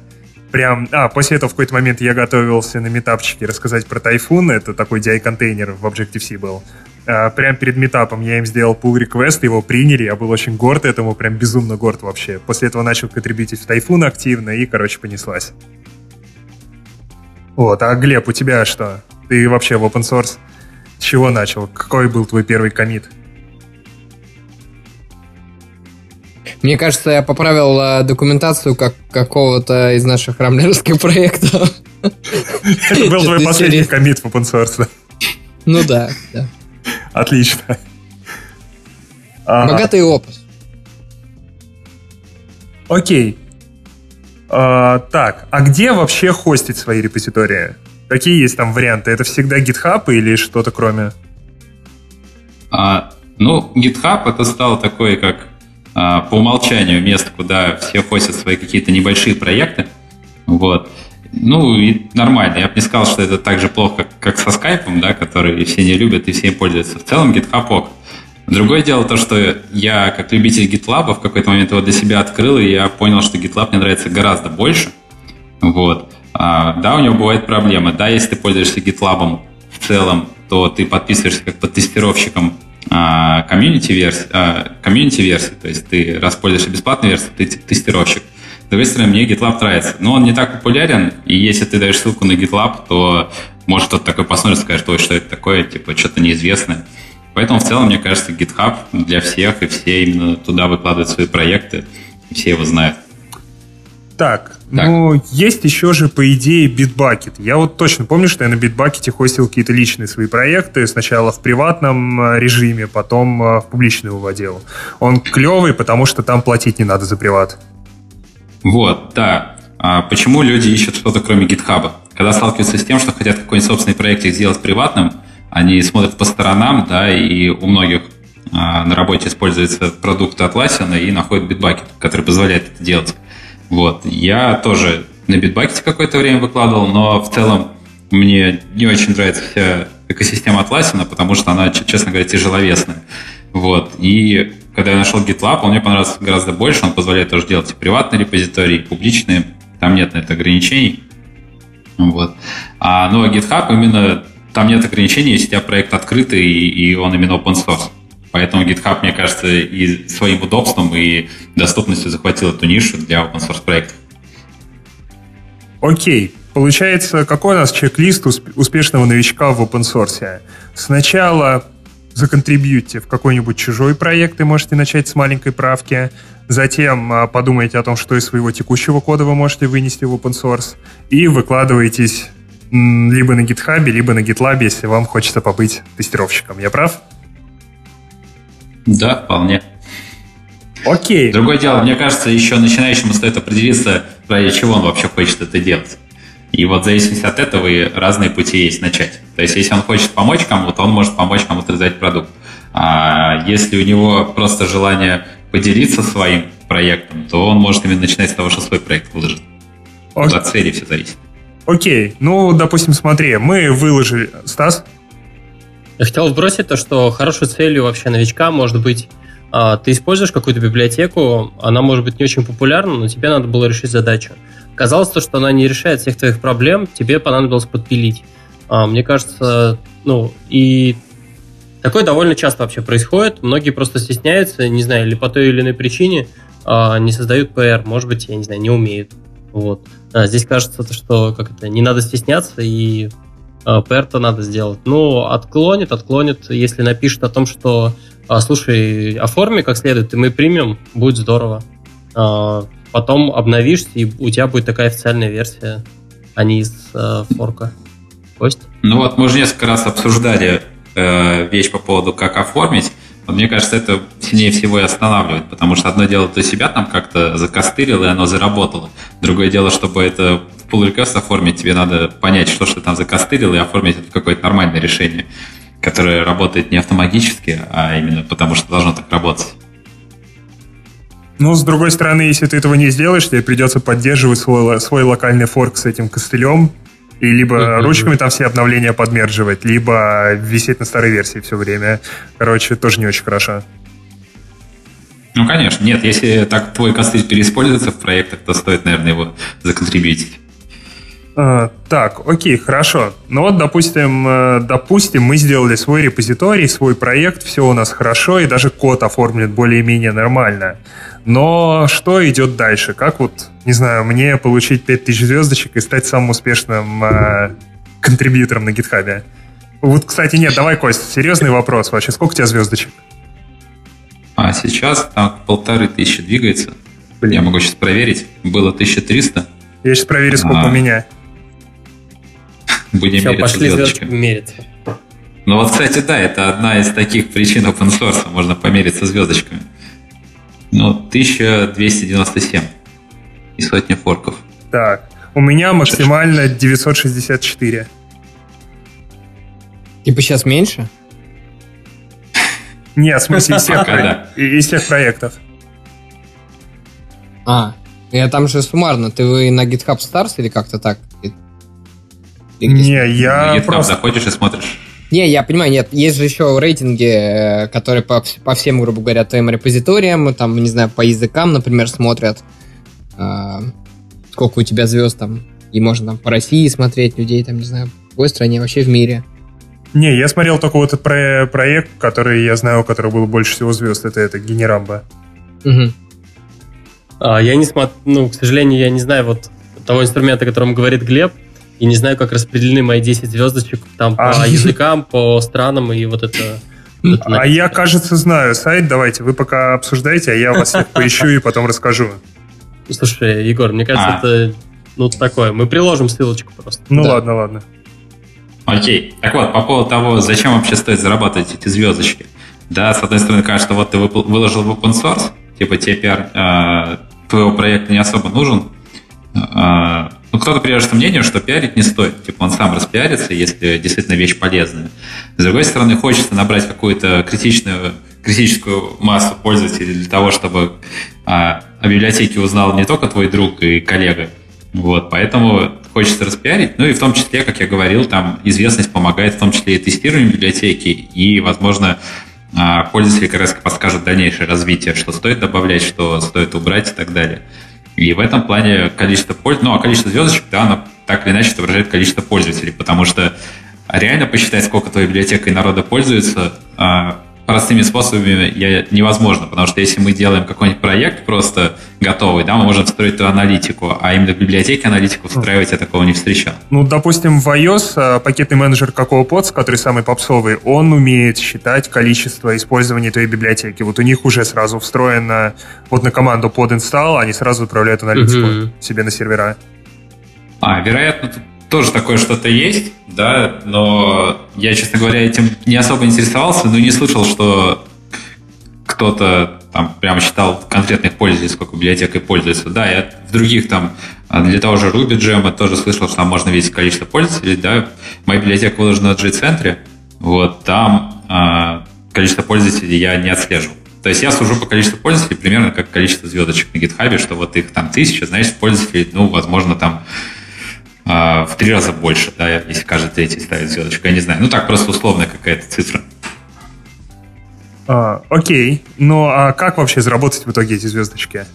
прям... А, после этого в какой-то момент я готовился на метапчике рассказать про Тайфун. Это такой DI-контейнер в Objective-C был. А, прям перед метапом я им сделал pull request, его приняли, я был очень горд этому, прям безумно горд вообще. После этого начал контрибьютить в Тайфун активно, и, короче, понеслась. Вот, а Глеб, у тебя что? Ты вообще в open source с чего начал? Какой был твой первый комит? Мне кажется, я поправил э, документацию как какого-то из наших рамблерских проектов. Это был твой последний комит в open source. Ну да, да. Отлично. Богатый опыт. Окей. А, так, а где вообще хостить свои репозитории? Какие есть там варианты? Это всегда GitHub или что-то кроме? А, ну, GitHub это стал такой, как а, по умолчанию место, куда все хостят свои какие-то небольшие проекты. Вот. Ну, и нормально. Я бы не сказал, что это так же плохо, как, как со скайпом, да, который все не любят и все им пользуются. В целом GitHub ок. Другое дело то, что я, как любитель GitLab, в какой-то момент его для себя открыл, и я понял, что GitLab мне нравится гораздо больше. Вот. А, да, у него бывают проблемы. Да, если ты пользуешься GitLab в целом, то ты подписываешься как под тестировщиком комьюнити версии, комьюнити версии, то есть ты распользуешься бесплатной версией, ты тестировщик. С другой стороны, мне GitLab нравится, но он не так популярен, и если ты даешь ссылку на GitLab, то может кто-то такой посмотрит скажет, ой, что это такое, типа, что-то неизвестное. Поэтому в целом, мне кажется, GitHub для всех, и все именно туда выкладывают свои проекты, и все его знают. Так, так, ну, есть еще же, по идее, Bitbucket. Я вот точно помню, что я на Bitbucket хостил какие-то личные свои проекты. Сначала в приватном э, режиме, потом э, в публичный уводил. Он клевый, потому что там платить не надо за приват. Вот, да. А почему люди ищут что-то кроме GitHub? Когда сталкиваются с тем, что хотят какой-нибудь собственный проект сделать приватным, они смотрят по сторонам, да, и у многих а, на работе используется продукт Atlassian и находят Bitbucket, который позволяет это делать. Вот. Я тоже на битбакете какое-то время выкладывал, но в целом мне не очень нравится вся экосистема Atlassian, потому что она, честно говоря, тяжеловесная. Вот. И когда я нашел GitLab, он мне понравился гораздо больше, он позволяет тоже делать и приватные репозитории, и публичные, там нет на это ограничений. Вот. А, ну, а GitHub именно, там нет ограничений, если у тебя проект открытый, и, и он именно open source. Поэтому GitHub, мне кажется, и своим удобством, и доступностью захватил эту нишу для open source проектов. Окей. Получается, какой у нас чек-лист успешного новичка в open source? Сначала законтрибьюте в какой-нибудь чужой проект и можете начать с маленькой правки. Затем а, подумайте о том, что из своего текущего кода вы можете вынести в open source. И выкладываетесь либо на GitHub, либо на GitLab, если вам хочется побыть тестировщиком. Я прав? Да, вполне. Окей. Другое дело, мне кажется, еще начинающему стоит определиться, ради чего он вообще хочет это делать. И вот в зависимости от этого и разные пути есть начать. То есть, если он хочет помочь кому-то, он может помочь кому-то создать продукт. А если у него просто желание поделиться своим проектом, то он может именно начинать с того, что свой проект выложит. Окей. От цели все зависит. Окей, ну, допустим, смотри, мы выложили... Стас? Я хотел вбросить то, что хорошей целью вообще новичка может быть а, ты используешь какую-то библиотеку, она может быть не очень популярна, но тебе надо было решить задачу. Казалось, то, что она не решает всех твоих проблем, тебе понадобилось подпилить. А, мне кажется, ну, и такое довольно часто вообще происходит. Многие просто стесняются, не знаю, или по той или иной причине а, не создают PR. Может быть, я не знаю, не умеют. Вот. Здесь кажется, что как это, не надо стесняться, и а, PR-то надо сделать. Ну, отклонит, отклонит, если напишет о том, что а, слушай, оформи как следует, и мы примем, будет здорово. А, потом обновишься, и у тебя будет такая официальная версия, а не из а, форка. Кость? Ну вот, мы уже несколько раз обсуждали э, вещь по поводу, как оформить. Мне кажется, это сильнее всего и останавливает, потому что одно дело, ты себя там как-то закостырил, и оно заработало. Другое дело, чтобы это в pull request оформить, тебе надо понять, что ж ты там закостырил, и оформить это в какое-то нормальное решение которое работает не автоматически, а именно потому что должно так работать. Ну, с другой стороны, если ты этого не сделаешь, тебе придется поддерживать свой, свой локальный форк с этим костылем, и либо mm-hmm. ручками там все обновления подмерживать, либо висеть на старой версии все время. Короче, тоже не очень хорошо. Ну, конечно. Нет, если так твой костыль переиспользуется в проектах, то стоит, наверное, его законтрибьютить. А, так, окей, хорошо. Ну вот, допустим, э, допустим, мы сделали свой репозиторий, свой проект, все у нас хорошо, и даже код оформлен более-менее нормально. Но что идет дальше? Как вот, не знаю, мне получить 5000 звездочек и стать самым успешным э, контрибьютором на гитхабе? Вот, кстати, нет, давай, Кость, серьезный вопрос вообще. Сколько у тебя звездочек? А сейчас там полторы тысячи двигается. Блин. Я могу сейчас проверить. Было 1300. Я сейчас проверю, сколько а, у меня. Будем Все, мериться пошли звездочками. мериться. Ну вот, кстати, да, это одна из таких причин open source. Можно помериться звездочками. Ну, 1297 и сотни форков. Так, у меня максимально 964. Типа сейчас меньше? Нет, в смысле из всех, из всех проектов. А, я там же суммарно. Ты вы на GitHub Stars или как-то так? Не, я GitHub просто... заходишь и смотришь. Не, я понимаю, нет, есть же еще рейтинги, э, которые по, по всем, грубо говоря, твоим репозиториям, там, не знаю, по языкам, например, смотрят, э, сколько у тебя звезд там, и можно там по России смотреть людей, там, не знаю, в какой стране, вообще в мире. Не, я смотрел только вот этот про- проект, который я знаю, у которого было больше всего звезд, это, это Генерамба. Угу. А, я не смотрю, ну, к сожалению, я не знаю вот того инструмента, о котором говорит Глеб, и не знаю, как распределены мои 10 звездочек там по а. языкам, по странам и вот это... а я, кажется, знаю сайт. Давайте, вы пока обсуждаете, а я вас их поищу и потом расскажу. Слушай, Егор, мне кажется, а. это ну такое. Мы приложим ссылочку просто. Ну да. ладно, ладно. Окей. Так вот, по поводу того, зачем вообще стоит зарабатывать эти звездочки. Да, с одной стороны, кажется, вот ты выложил в open source, типа тебе пиар э, твоего проекта не особо нужен, э, ну, кто-то придерживается мнению, что пиарить не стоит. Типа он сам распиарится, если действительно вещь полезная. С другой стороны, хочется набрать какую-то критичную, критическую массу пользователей для того, чтобы а, о библиотеке узнал не только твой друг и коллега. Вот, поэтому хочется распиарить. Ну и в том числе, как я говорил, там известность помогает в том числе и тестированию библиотеки, и, возможно, а, пользователи как раз подскажут дальнейшее развитие, что стоит добавлять, что стоит убрать и так далее. И в этом плане количество пользователей, ну, а количество звездочек, да, оно так или иначе отображает количество пользователей, потому что реально посчитать, сколько твоей библиотекой народа пользуется, а, простыми способами я, невозможно, потому что если мы делаем какой-нибудь проект просто готовый, да, мы можем строить ту аналитику, а именно в библиотеке аналитику встраивать я такого не встречал. Ну, допустим, в iOS а, пакетный менеджер какого POTS, который самый попсовый, он умеет считать количество использования твоей библиотеки. Вот у них уже сразу встроено вот на команду под install, они сразу отправляют аналитику mm-hmm. себе на сервера. А, вероятно, тут тоже такое что-то есть, да, но я, честно говоря, этим не особо интересовался, но не слышал, что кто-то там прямо считал конкретных пользователей, сколько библиотекой пользуется. Да, я в других там, а, для того же Ruby Gem тоже слышал, что там можно видеть количество пользователей, да. Моя библиотека выложена на G-центре, вот, там а, количество пользователей я не отслеживал. То есть я сужу по количеству пользователей примерно как количество звездочек на GitHub, что вот их там тысяча, значит, пользователей, ну, возможно, там в три раза больше, да, если каждый третий ставит звездочку, я не знаю. Ну так, просто условная какая-то цифра. А, окей. Ну а как вообще заработать в итоге эти звездочки?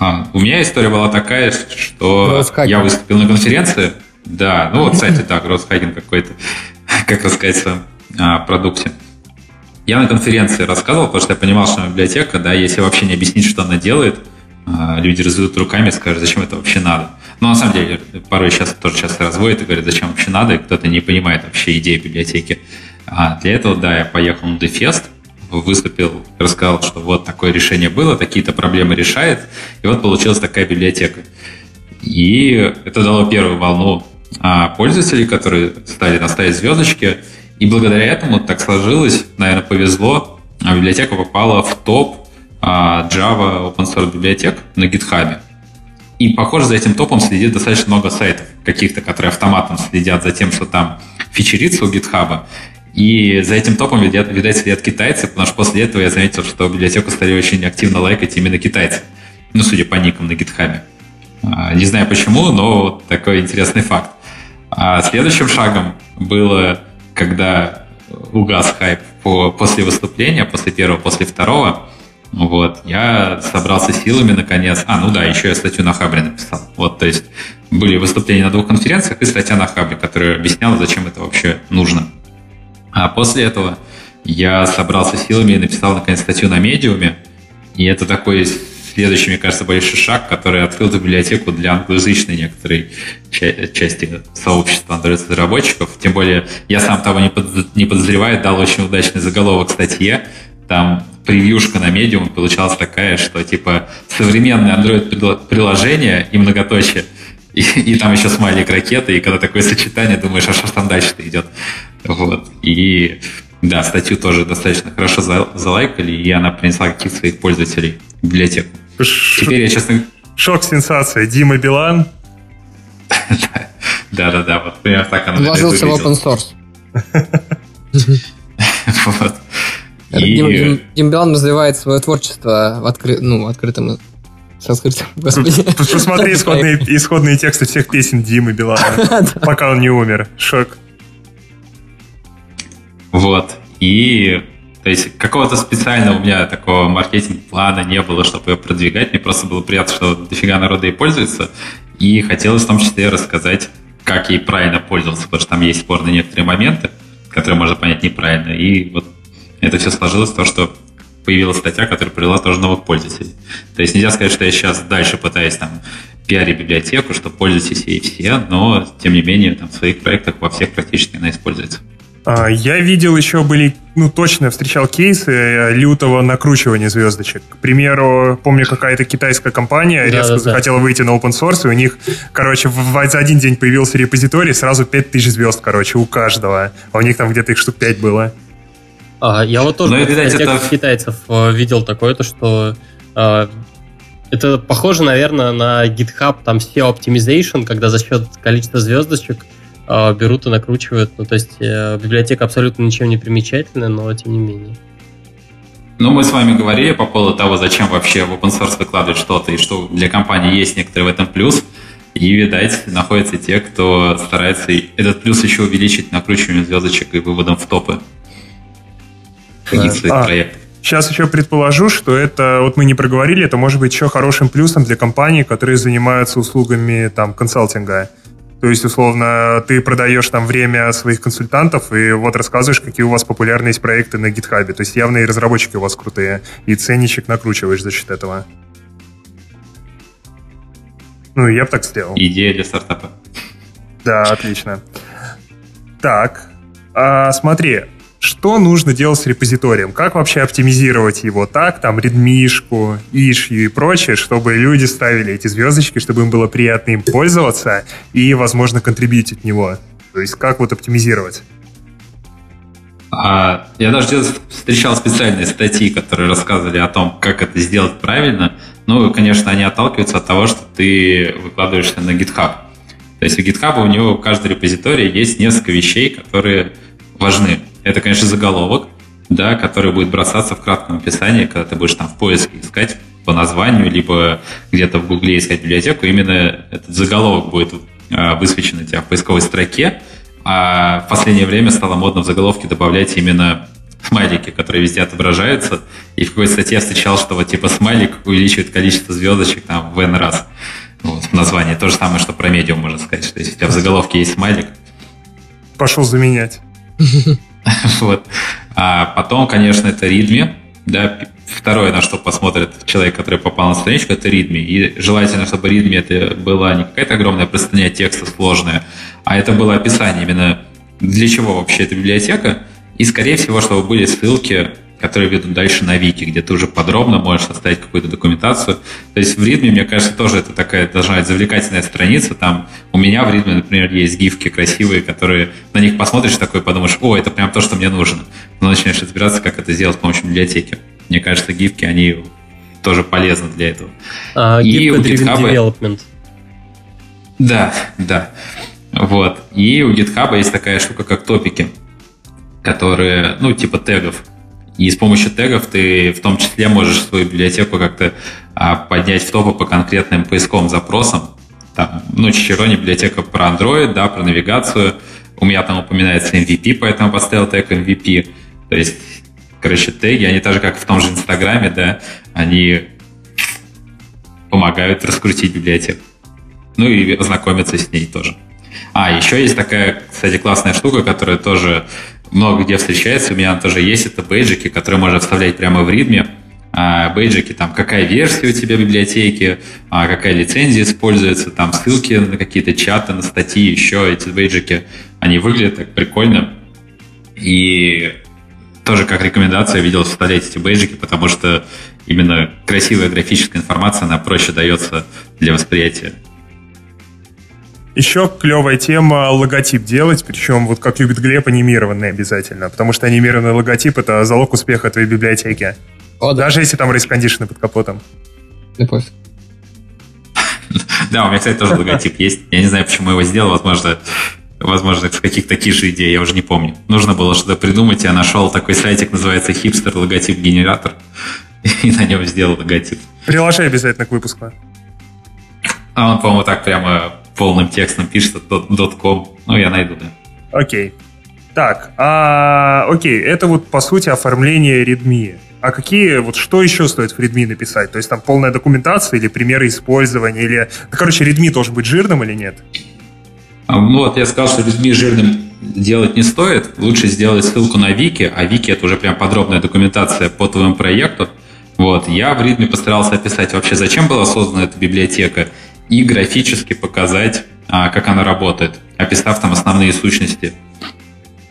А, у меня история была такая, что я выступил на конференции. Да, ну вот, кстати, так, Росхакин какой-то, как рассказать своем а, продукте. Я на конференции рассказывал, потому что я понимал, что библиотека, да, если вообще не объяснить, что она делает, а, люди разведут руками и скажут, зачем это вообще надо. Но на самом деле, порой сейчас тоже часто разводят и говорят, зачем вообще надо, и кто-то не понимает вообще идеи библиотеки. А для этого, да, я поехал на Defest, выступил, рассказал, что вот такое решение было, такие-то проблемы решает, и вот получилась такая библиотека. И это дало первую волну а, пользователей, которые стали наставить звездочки, и благодаря этому так сложилось, наверное, повезло, а библиотека попала в топ а, Java open source библиотек на GitHub. И, похоже, за этим топом следит достаточно много сайтов каких-то, которые автоматом следят за тем, что там фичерится у GitHub. И за этим топом, видят, видать, следят китайцы, потому что после этого я заметил, что библиотеку стали очень активно лайкать именно китайцы. Ну, судя по никам на GitHub. А, не знаю почему, но такой интересный факт. А следующим шагом было, когда угас хайп по, после выступления, после первого, после второго, вот, я собрался силами наконец. А, ну да, еще я статью на Хабре написал. Вот, то есть были выступления на двух конференциях и статья на Хабре, которая объясняла, зачем это вообще нужно. А после этого я собрался силами и написал наконец статью на медиуме. И это такой следующий, мне кажется, большой шаг, который открыл библиотеку для англоязычной некоторой части сообщества Android-разработчиков. Тем более, я сам того не, под, не подозреваю, дал очень удачный заголовок статье. Там превьюшка на медиум получалась такая, что типа современное Android-приложение и многоточие, и, и там еще смайлик ракеты, и когда такое сочетание, думаешь, а что там дальше-то идет? Вот. И да, статью тоже достаточно хорошо залайкали, и она принесла каких-то своих пользователей в библиотеку. Ш- Теперь я, честно... Шок-сенсация. Дима Билан. Да-да-да, вот примерно так она Вложился в open source. Вот. И... Дим, Билан развивает свое творчество в откры... ну, открытом с открытым, господи. Посмотри исходные, исходные тексты всех песен Димы Билана, пока он не умер. Шок. Вот. И то есть какого-то специального у меня такого маркетинг-плана не было, чтобы ее продвигать. Мне просто было приятно, что дофига народа ей пользуется. И хотелось в том числе рассказать, как ей правильно пользоваться, потому что там есть спорные некоторые моменты, которые можно понять неправильно. И вот это все сложилось в то, что появилась статья, которая привела тоже новых пользователей. То есть нельзя сказать, что я сейчас дальше пытаюсь там пиарить библиотеку, что пользуйтесь ей все, но тем не менее там, в своих проектах во всех практически она используется. А, я видел еще были, ну точно встречал кейсы э, лютого накручивания звездочек. К примеру, помню, какая-то китайская компания да, резко да, захотела да. выйти на open source, и у них, короче, в, за один день появился репозиторий, сразу 5000 звезд, короче, у каждого. А у них там где-то их штук 5 было. А, я вот тоже ну, видать, это... китайцев э, видел такое-то, что э, это похоже, наверное, на GitHub, там SEO Optimization, когда за счет количества звездочек э, берут и накручивают. Ну, то есть э, библиотека абсолютно ничем не примечательная, но тем не менее. Ну, мы с вами говорили по поводу того, зачем вообще в open source выкладывать что-то, и что для компании есть некоторый в этом плюс. И, видать, находятся те, кто старается этот плюс еще увеличить накручиванием звездочек и выводом в топы каких-то а, проектов. Сейчас еще предположу, что это, вот мы не проговорили, это может быть еще хорошим плюсом для компаний, которые занимаются услугами там консалтинга. То есть, условно, ты продаешь там время своих консультантов и вот рассказываешь, какие у вас популярные есть проекты на гитхабе. То есть явно и разработчики у вас крутые, и ценничек накручиваешь за счет этого. Ну, я бы так сделал. Идея для стартапа. Да, отлично. Так, а, смотри, что нужно делать с репозиторием? Как вообще оптимизировать его так, там, редмишку, ишью и прочее, чтобы люди ставили эти звездочки, чтобы им было приятно им пользоваться и, возможно, контрибьютить него? То есть как вот оптимизировать? А, я даже встречал специальные статьи, которые рассказывали о том, как это сделать правильно. Ну, конечно, они отталкиваются от того, что ты выкладываешься на GitHub. То есть у GitHub у него в каждой репозитории есть несколько вещей, которые важны. Это, конечно, заголовок, да, который будет бросаться в кратком описании, когда ты будешь там в поиске искать по названию, либо где-то в Гугле искать библиотеку, именно этот заголовок будет а, высвечен у тебя в поисковой строке. А в последнее время стало модно в заголовке добавлять именно смайлики, которые везде отображаются. И в какой-то статье я встречал, что вот типа смайлик увеличивает количество звездочек там в N раз. Вот, в названии. То же самое, что про медиум можно сказать. Что если у тебя в заголовке есть смайлик. Пошел заменять. Вот. А потом, конечно, это ритме. Да, второе, на что посмотрит человек, который попал на страничку, это ритми. И желательно, чтобы ритми это была не какая-то огромная простыня текста сложная, а это было описание именно для чего вообще эта библиотека. И, скорее всего, чтобы были ссылки которые ведут дальше на Вики, где ты уже подробно можешь составить какую-то документацию. То есть в ритме, мне кажется, тоже это такая должна быть завлекательная страница. Там у меня в ритме, например, есть гифки красивые, которые на них посмотришь такой, подумаешь, о, это прям то, что мне нужно. Но начинаешь разбираться, как это сделать с помощью библиотеки. Мне кажется, гифки, они тоже полезны для этого. А, и у GitHub... development. Да, да. Вот. И у GitHub есть такая штука, как топики, которые, ну, типа тегов. И с помощью тегов ты в том числе можешь свою библиотеку как-то а, поднять в топы по конкретным поисковым запросам. Там, ну, Чичерони библиотека про Android, да, про навигацию. У меня там упоминается MVP, поэтому поставил тег MVP. То есть, короче, теги, они так же, как в том же Инстаграме, да, они помогают раскрутить библиотеку. Ну и ознакомиться с ней тоже. А, еще есть такая, кстати, классная штука, которая тоже много где встречается, у меня тоже есть, это бейджики, которые можно вставлять прямо в ритме. А, бейджики, там, какая версия у тебя библиотеки, а, какая лицензия используется, там, ссылки на какие-то чаты, на статьи, еще эти бейджики, они выглядят так прикольно. И тоже как рекомендация видел вставлять эти бейджики, потому что именно красивая графическая информация, она проще дается для восприятия. Еще клевая тема логотип делать, причем вот как любит Глеб, анимированный обязательно, потому что анимированный логотип — это залог успеха твоей библиотеки. О, да. Даже если там рейс-кондишны под капотом. Любовь. Да, у меня, кстати, тоже логотип есть. Я не знаю, почему его сделал. Возможно, возможно, с каких-то таких же идей, я уже не помню. Нужно было что-то придумать. Я нашел такой сайтик, называется хипстер логотип генератор. И на нем сделал логотип. Приложи обязательно к выпуску. А он, по-моему, так прямо полным текстом пишет .com. Ну, я найду, да. Окей. Так, а, окей, это вот по сути оформление Redmi. А какие, вот что еще стоит в Redmi написать? То есть там полная документация или примеры использования, или... Ну, короче, Redmi должен быть жирным или нет? А, ну вот я сказал, что Redmi жирным делать не стоит. Лучше сделать ссылку на Вики, а Вики это уже прям подробная документация по твоему проекту. Вот, я в Redmi постарался описать вообще, зачем была создана эта библиотека и графически показать, а, как она работает, описав там основные сущности,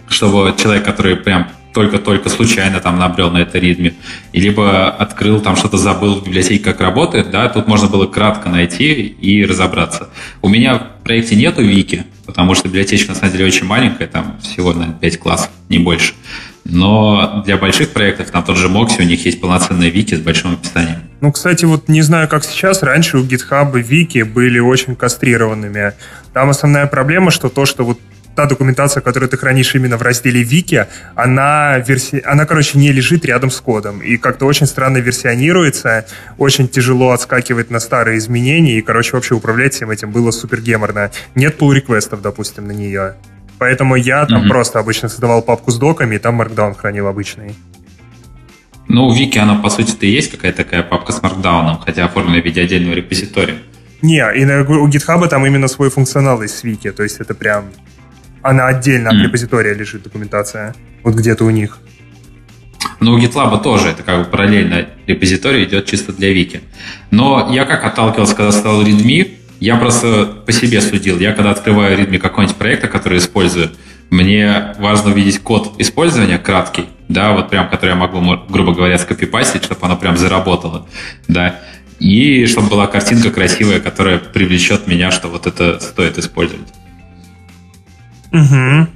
чтобы человек, который прям только-только случайно там набрел на это ритме, и либо открыл, там что-то забыл в библиотеке, как работает, да, тут можно было кратко найти и разобраться. У меня в проекте нету вики, потому что библиотечка на самом деле очень маленькая, там всего, наверное, 5 классов, не больше. Но для больших проектов, там тот же Moxie, у них есть полноценные вики с большим описанием. Ну, кстати, вот не знаю, как сейчас, раньше у GitHub вики были очень кастрированными. Там основная проблема, что то, что вот та документация, которую ты хранишь именно в разделе Вики, она, верси... она, короче, не лежит рядом с кодом. И как-то очень странно версионируется, очень тяжело отскакивать на старые изменения, и, короче, вообще управлять всем этим было супер геморно. Нет pull-реквестов, допустим, на нее. Поэтому я там mm-hmm. просто обычно создавал папку с доками, и там Markdown хранил обычный. Ну, у Вики, она, по сути, и есть какая-то такая папка с Markdown, хотя оформлена в виде отдельного репозитория. Не, и на, у GitHub там именно свой функционал из Вики, то есть это прям... Она отдельно от Мгм. репозитория лежит документация. Вот где-то у них. Но у GitLab тоже это как бы параллельно репозиторий идет чисто для Вики. Но я как отталкивался, когда стал readme, я просто по себе судил. Я когда открываю readme какого-нибудь проекта, который использую, мне важно увидеть код использования краткий, да, вот прям, который я могу, мо- грубо говоря, скопипастить, чтобы оно прям заработало, да, и чтобы была картинка красивая, которая привлечет меня, что вот это стоит использовать. Угу.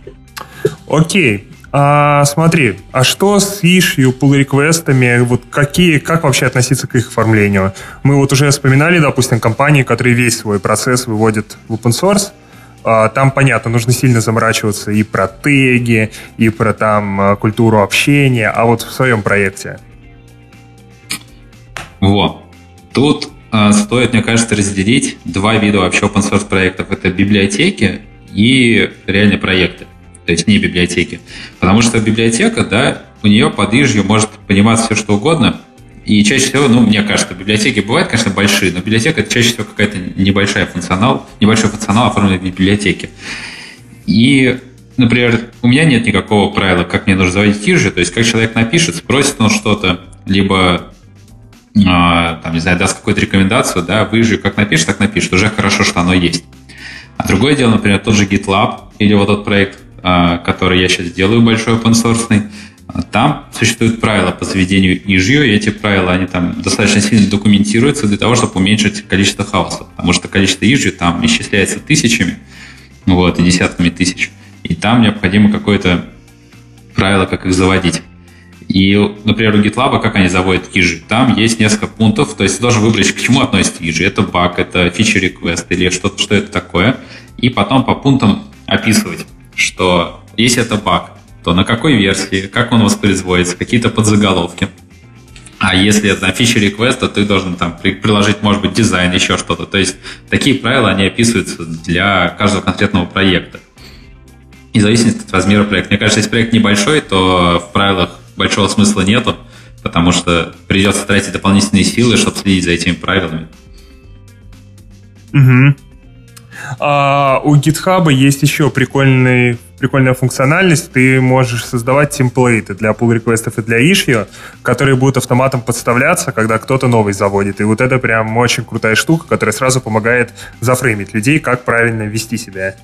Окей. А, смотри, а что с issue, pull реквестами вот какие, как вообще относиться к их оформлению? Мы вот уже вспоминали, допустим, компании, которые весь свой процесс выводят в open source. А, Там, понятно, нужно сильно заморачиваться и про теги, и про там а, культуру общения, а вот в своем проекте. Вот. Тут э, стоит, мне кажется, разделить два вида вообще open source проектов. Это библиотеки и реальные проекты. То есть не библиотеки. Потому что библиотека, да, у нее под ижью может пониматься все что угодно. И чаще всего, ну, мне кажется, библиотеки бывают, конечно, большие, но библиотека это чаще всего какая-то небольшая функционал, небольшой функционал, оформленный в библиотеке. И, например, у меня нет никакого правила, как мне нужно заводить ижи. То есть, как человек напишет, спросит он что-то, либо а, там, не знаю, даст какую-то рекомендацию, да, вы же как напишешь, так напишет. Уже хорошо, что оно есть. А другое дело, например, тот же GitLab или вот тот проект, который я сейчас делаю, большой open source, там существуют правила по заведению ижью, и эти правила, они там достаточно сильно документируются для того, чтобы уменьшить количество хаоса. Потому что количество ижью там исчисляется тысячами, вот, и десятками тысяч. И там необходимо какое-то правило, как их заводить. И, например, у GitLab, как они заводят ижи, там есть несколько пунктов, то есть ты должен выбрать, к чему относится ижи. Это баг, это feature request или что-то, что это такое. И потом по пунктам описывать, что если это баг, то на какой версии, как он воспроизводится, какие-то подзаголовки. А если это request, то ты должен там при- приложить, может быть, дизайн, еще что-то. То есть такие правила, они описываются для каждого конкретного проекта. И в зависимости от размера проекта. Мне кажется, если проект небольшой, то в правилах большого смысла нету, потому что придется тратить дополнительные силы, чтобы следить за этими правилами. Угу. А, у GitHub есть еще прикольный, прикольная функциональность. Ты можешь создавать темплейты для pull реквестов и для issue, которые будут автоматом подставляться, когда кто-то новый заводит. И вот это прям очень крутая штука, которая сразу помогает зафреймить людей, как правильно вести себя.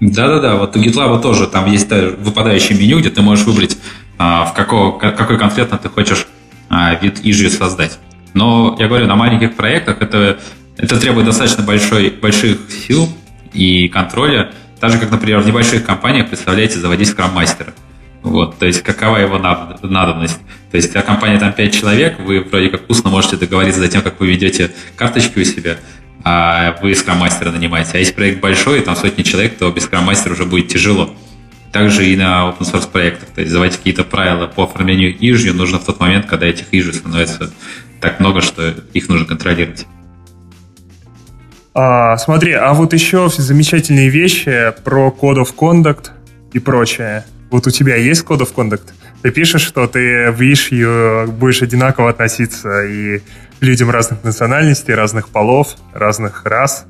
Да-да-да, вот у GitLab тоже там есть та- выпадающее меню, где ты можешь выбрать, а, в какого, ка- какой конкретно ты хочешь а, вид ижи создать. Но я говорю, на маленьких проектах это, это требует достаточно большой, больших сил и контроля. Так же, как, например, в небольших компаниях, представляете, заводить скрам-мастера. Вот, то есть какова его над- надобность. То есть, а компания там 5 человек, вы вроде как вкусно можете договориться за тем, как вы ведете карточки у себя, а вы скрам-мастера нанимаете. А если проект большой, там сотни человек, то без скрам-мастера уже будет тяжело. Также и на open source проектах. То есть заводить какие-то правила по оформлению ижью нужно в тот момент, когда этих ижей становится так много, что их нужно контролировать. А, смотри, а вот еще замечательные вещи про Code of Conduct и прочее. Вот у тебя есть Code of Conduct? Ты пишешь, что ты в issue будешь одинаково относиться и людям разных национальностей, разных полов, разных рас.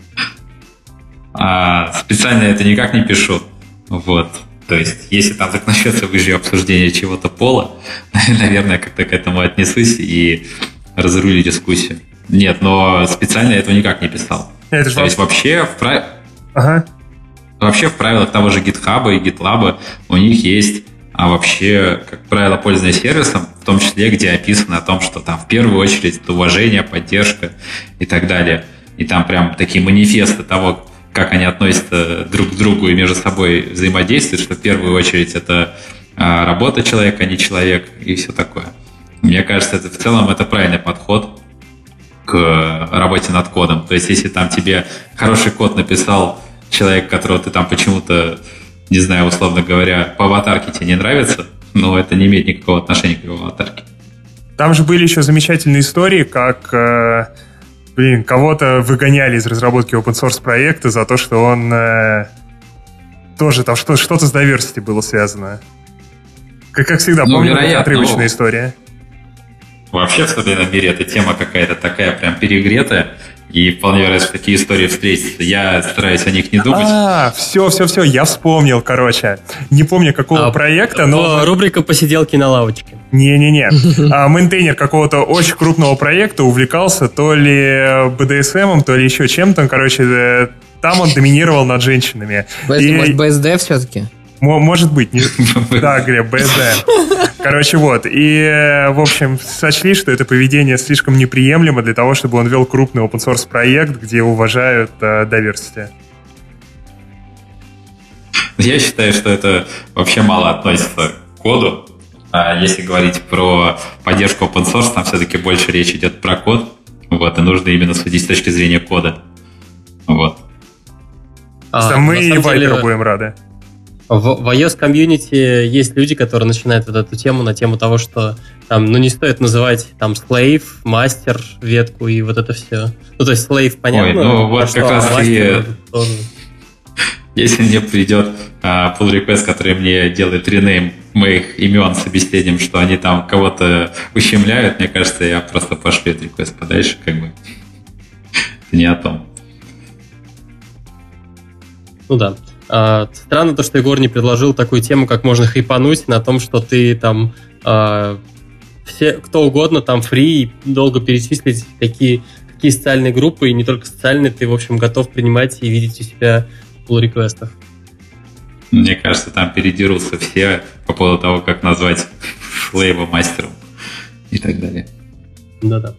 А специально это никак не пишу. Вот. То есть, если там начнется выжью обсуждение чего-то пола, наверное, как-то к этому отнесусь и разрулю дискуссию. Нет, но специально этого никак не писал. Это же То есть вообще в, прав- Ага. вообще в правилах того же GitHub и GitLab у них есть а вообще, как правило, пользования сервисом, в том числе, где описано о том, что там в первую очередь это уважение, поддержка и так далее. И там прям такие манифесты того, как они относятся друг к другу и между собой взаимодействуют, что в первую очередь это а, работа человека, а не человек и все такое. Мне кажется, это в целом это правильный подход к работе над кодом. То есть, если там тебе хороший код написал человек, которого ты там почему-то, не знаю, условно говоря, по аватарке тебе не нравится, но это не имеет никакого отношения к его аватарке. Там же были еще замечательные истории, как, э, блин, кого-то выгоняли из разработки open source проекта за то, что он э, тоже там что, что-то с diversity было связано. Как, как всегда, Ну, помню, вероятно, отрывочная ну. история. Вообще в современном мире эта тема какая-то такая прям перегретая, И вполне вероятно, такие истории встретятся. Я стараюсь о них не думать. А, все, все, все, я вспомнил, короче. Не помню какого А, проекта, но... Рубрика «Посиделки на лавочке». Не-не-не. А maintainer какого-то очень крупного проекта увлекался то ли БДСМом, то ли еще чем-то. Короче, э, там он доминировал над женщинами. Подожди, И- может, BSD все-таки? Мо- Может быть, не... Да, Глеб, BSD. Короче, вот. И, э, в общем, сочли, что это поведение слишком неприемлемо для того, чтобы он вел крупный open source проект, где уважают э, diversity. Я считаю, что это вообще мало относится к коду. А если говорить про поддержку open source, там все-таки больше речь идет про код. Вот, и нужно именно судить с точки зрения кода. Вот. А, Что мы и самом деле, Вайперу будем рады. В, в iOS комьюнити есть люди, которые начинают вот эту тему на тему того, что там, ну, не стоит называть там slave, мастер, ветку и вот это все. Ну, то есть slave, понятно. ну, вот а как что, раз и- тоже. Если мне придет а, pull request, который мне делает ренейм моих имен с объяснением, что они там кого-то ущемляют, мне кажется, я просто пошлю этот request подальше, как бы. Это не о том. Ну да. А, странно то, что Егор не предложил такую тему, как можно хайпануть на том, что ты там а, все, кто угодно там фри, и долго перечислить какие, какие социальные группы, и не только социальные, ты, в общем, готов принимать и видеть у себя pull реквестов. Мне кажется, там передерутся все по поводу того, как назвать слейва мастером и так далее. Да-да.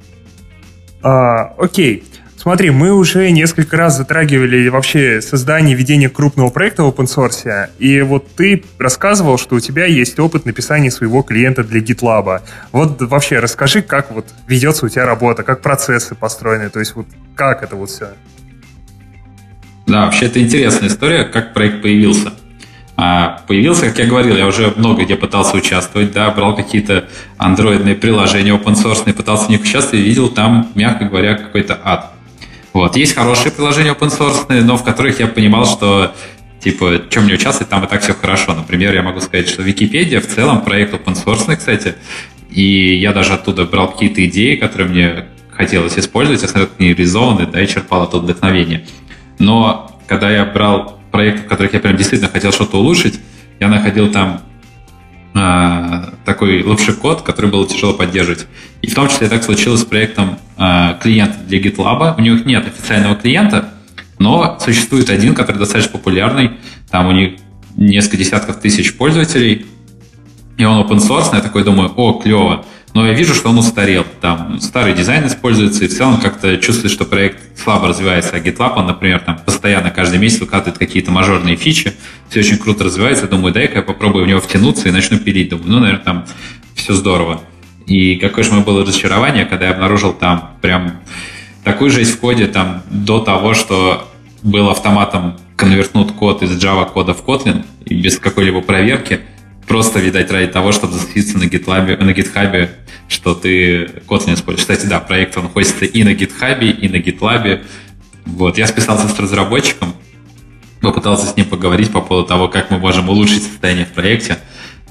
А, окей. Смотри, мы уже несколько раз затрагивали вообще создание, ведение крупного проекта в open source, и вот ты рассказывал, что у тебя есть опыт написания своего клиента для GitLab. Вот вообще расскажи, как вот ведется у тебя работа, как процессы построены, то есть вот как это вот все. Да, вообще это интересная история, как проект появился. А, Появился, как я говорил, я уже много где пытался участвовать, да, брал какие-то андроидные приложения open source, пытался в них участвовать, и видел там, мягко говоря, какой-то ад. Вот. Есть хорошие приложения open source, но в которых я понимал, что типа, чем мне участвовать, там и так все хорошо. Например, я могу сказать, что Википедия в целом проект open source, кстати, и я даже оттуда брал какие-то идеи, которые мне хотелось использовать, я смотрел, они реализованы, да, и черпал оттуда вдохновение. Но когда я брал проекты, в которых я прям действительно хотел что-то улучшить, я находил там а, такой лучший код, который было тяжело поддерживать. И в том числе так случилось с проектом а, клиента для GitLab. У них нет официального клиента, но существует один, который достаточно популярный. Там у них несколько десятков тысяч пользователей, и он open source, я такой думаю, о, клево. Но я вижу, что он устарел. Там старый дизайн используется, и в целом как-то чувствуешь, что проект слабо развивается. А GitLab, он, например, там постоянно каждый месяц выкатывает какие-то мажорные фичи, все очень круто развивается. Думаю, дай-ка я попробую в него втянуться и начну пилить. Думаю, ну, наверное, там все здорово. И какое же мое было разочарование, когда я обнаружил там прям такую жесть в коде, там до того, что был автоматом конвертнут код из Java кода в Kotlin без какой-либо проверки. Просто, видать, ради того, чтобы засветиться на GitLab, на GitHub, что ты Kotlin используешь. Кстати, да, проект, он хостится и на GitHub, и на GitLab. Вот, я списался с разработчиком, попытался с ним поговорить по поводу того, как мы можем улучшить состояние в проекте.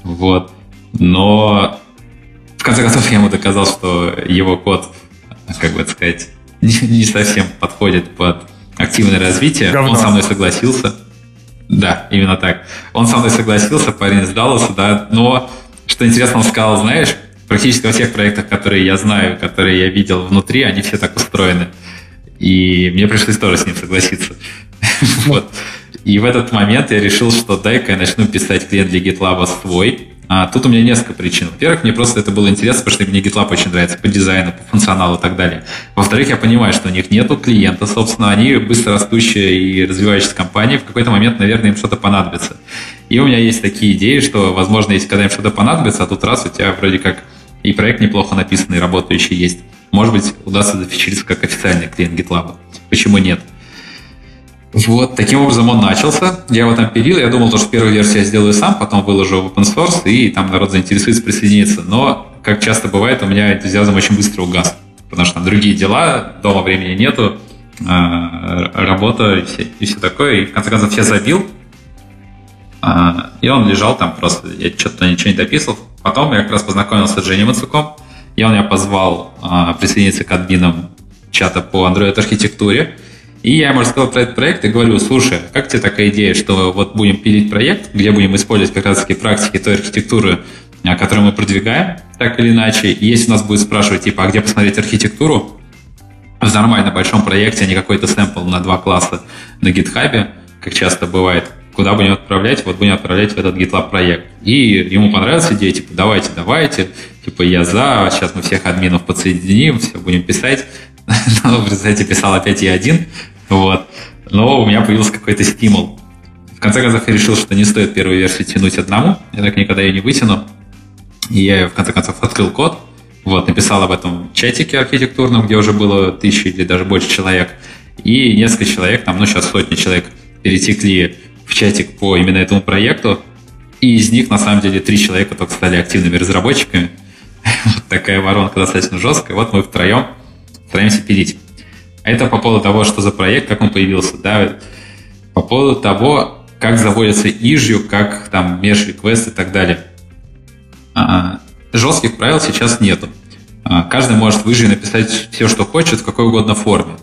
Вот. Но в конце концов я ему доказал, что его код, как бы сказать, не, не совсем подходит под активное развитие. Говно. Он со мной согласился. Да, именно так. Он со мной согласился, парень Далласа, да, но, что интересно, он сказал, знаешь, практически во всех проектах, которые я знаю, которые я видел внутри, они все так устроены. И мне пришлось тоже с ним согласиться. И в этот момент я решил, что дай-ка я начну писать клиент для GitLab свой. А тут у меня несколько причин. Во-первых, мне просто это было интересно, потому что мне GitLab очень нравится по дизайну, по функционалу и так далее. Во-вторых, я понимаю, что у них нету клиента, собственно, они быстро растущая и развивающаяся компания, в какой-то момент, наверное, им что-то понадобится. И у меня есть такие идеи, что, возможно, если когда им что-то понадобится, а тут раз у тебя вроде как и проект неплохо написанный, работающий есть, может быть, удастся зафичериться как официальный клиент GitLab. Почему нет? Вот, таким образом он начался. Я его там пилил, я думал, что первую версию я сделаю сам, потом выложу в open source, и там народ заинтересуется присоединиться. Но, как часто бывает, у меня энтузиазм очень быстро угас. Потому что там другие дела, дома времени нету, а, работа и все, и все такое. И в конце концов я забил, а, и он лежал там просто, я что-то ничего не дописывал. Потом я как раз познакомился с Женей Мацуком, и он меня позвал а, присоединиться к админам чата по Android-архитектуре. И я ему рассказал про этот проект и говорю, слушай, как тебе такая идея, что вот будем пилить проект, где будем использовать как раз таки практики той архитектуры, которую мы продвигаем, так или иначе. И если нас будет спрашивать, типа, а где посмотреть архитектуру, в нормально большом проекте, а не какой-то сэмпл на два класса на гитхабе, как часто бывает, куда будем отправлять, вот будем отправлять в этот GitLab проект. И ему понравилась идея, типа, давайте, давайте, типа, я за, сейчас мы всех админов подсоединим, все будем писать. Но в результате писал опять я один, вот. Но у меня появился какой-то стимул. В конце концов, я решил, что не стоит первую версию тянуть одному, я так никогда ее не вытяну. И я, в конце концов, открыл код, вот, написал об этом в чатике архитектурном, где уже было тысячи или даже больше человек. И несколько человек, там, ну, сейчас сотни человек перетекли в чатик по именно этому проекту, и из них, на самом деле, три человека только стали активными разработчиками. Вот такая воронка достаточно жесткая. Вот мы втроем стараемся пилить. Это по поводу того, что за проект, как он появился, да, по поводу того, как заводится ижью, как там меж реквест и так далее. А, жестких правил сейчас нету. А, каждый может в ижи написать все, что хочет, в какой угодно форме.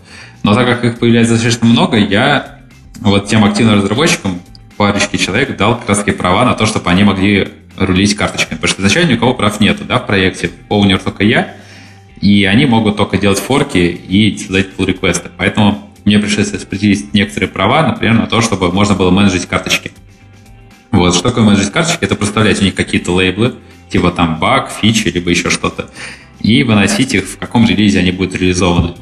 Но так как их появляется достаточно много, я вот тем активным разработчикам, парочке человек, дал как права на то, чтобы они могли рулить карточками. Потому что изначально кого прав нету, да, в проекте. Оунер только я, и они могут только делать форки и создать pull реквесты Поэтому мне пришлось распределить некоторые права, например, на то, чтобы можно было менеджить карточки. Вот, что такое менеджить карточки? Это проставлять у них какие-то лейблы, типа там баг, фичи, либо еще что-то, и выносить их, в каком релизе они будут реализованы.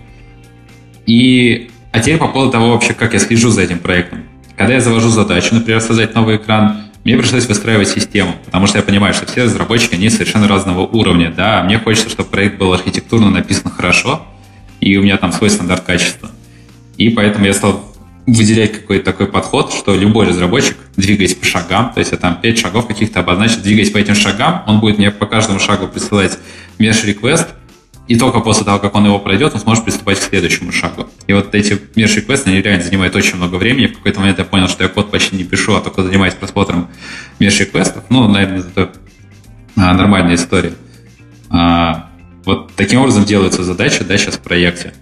И а теперь по поводу того вообще, как я слежу за этим проектом. Когда я завожу задачу, например, создать новый экран, мне пришлось выстраивать систему, потому что я понимаю, что все разработчики, они совершенно разного уровня, да, мне хочется, чтобы проект был архитектурно написан хорошо, и у меня там свой стандарт качества. И поэтому я стал выделять какой-то такой подход, что любой разработчик, двигаясь по шагам, то есть я там 5 шагов каких-то обозначил, двигаясь по этим шагам, он будет мне по каждому шагу присылать меж-реквест, и только после того, как он его пройдет, он сможет приступать к следующему шагу. И вот эти межреквесты, они реально занимают очень много времени. В какой-то момент я понял, что я код почти не пишу, а только занимаюсь просмотром межреквестов. Ну, наверное, это а, нормальная история. А, вот таким образом делаются задачи, да, сейчас в проекте.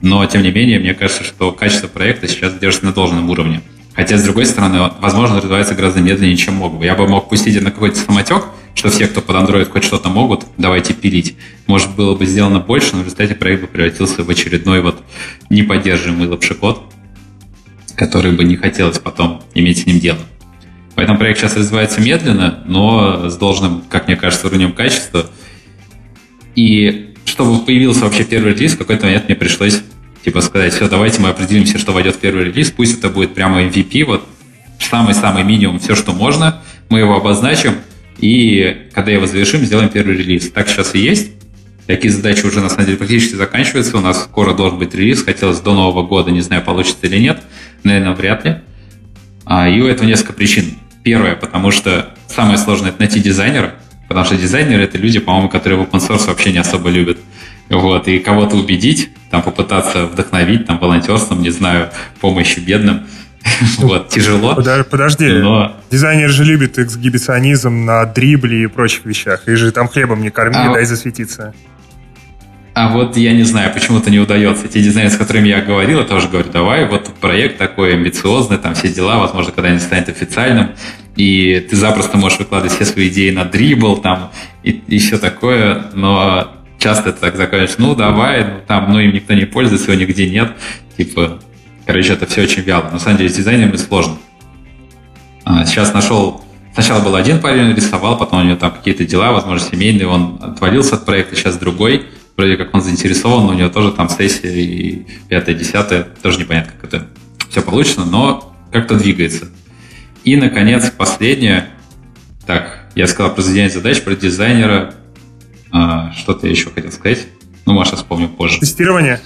Но, тем не менее, мне кажется, что качество проекта сейчас держится на должном уровне. Хотя, с другой стороны, возможно, развивается гораздо медленнее, чем мог бы. Я бы мог пустить на какой-то самотек, что все, кто под Android хоть что-то могут, давайте пилить. Может, было бы сделано больше, но в результате проект бы превратился в очередной вот неподдерживаемый лапшикод, который бы не хотелось потом иметь с ним дело. Поэтому проект сейчас развивается медленно, но с должным, как мне кажется, уровнем качества. И чтобы появился вообще первый релиз, в какой-то момент мне пришлось типа сказать, все, давайте мы определимся, что войдет в первый релиз, пусть это будет прямо MVP, вот самый-самый минимум, все, что можно, мы его обозначим, и когда его завершим, сделаем первый релиз. Так сейчас и есть. Такие задачи уже, на самом деле, практически заканчиваются. У нас скоро должен быть релиз. Хотелось до Нового года, не знаю, получится или нет. Наверное, вряд ли. А, и у этого несколько причин. Первое, потому что самое сложное – это найти дизайнера, потому что дизайнеры – это люди, по-моему, которые в open source вообще не особо любят. Вот, и кого-то убедить, там попытаться вдохновить, там, волонтерством, не знаю, помощью бедным – Вот, тяжело. Подожди, но... дизайнер же любит эксгибиционизм на дрибле и прочих вещах. И же там хлебом не корми, а... дай засветиться. А вот я не знаю, почему-то не удается. Те дизайнеры, с которыми я говорил, я тоже говорю, давай, вот проект такой амбициозный, там все дела, возможно, когда-нибудь станет официальным, и ты запросто можешь выкладывать все свои идеи на дрибл, там, и, и все такое, но часто это так заканчивается, ну, давай, ну, там, ну, им никто не пользуется, его нигде нет, типа, Короче, это все очень вяло. На самом деле с дизайнерами сложно. А, сейчас нашел... Сначала был один парень, рисовал, потом у него там какие-то дела, возможно, семейные, он отвалился от проекта, сейчас другой. Вроде как он заинтересован, но у него тоже там сессия и пятая, десятая. Тоже непонятно, как это все получится, но как-то двигается. И, наконец, последнее. Так, я сказал про задание задач, про дизайнера. А, что-то я еще хотел сказать. Ну, Маша, вспомню позже. Тестирование?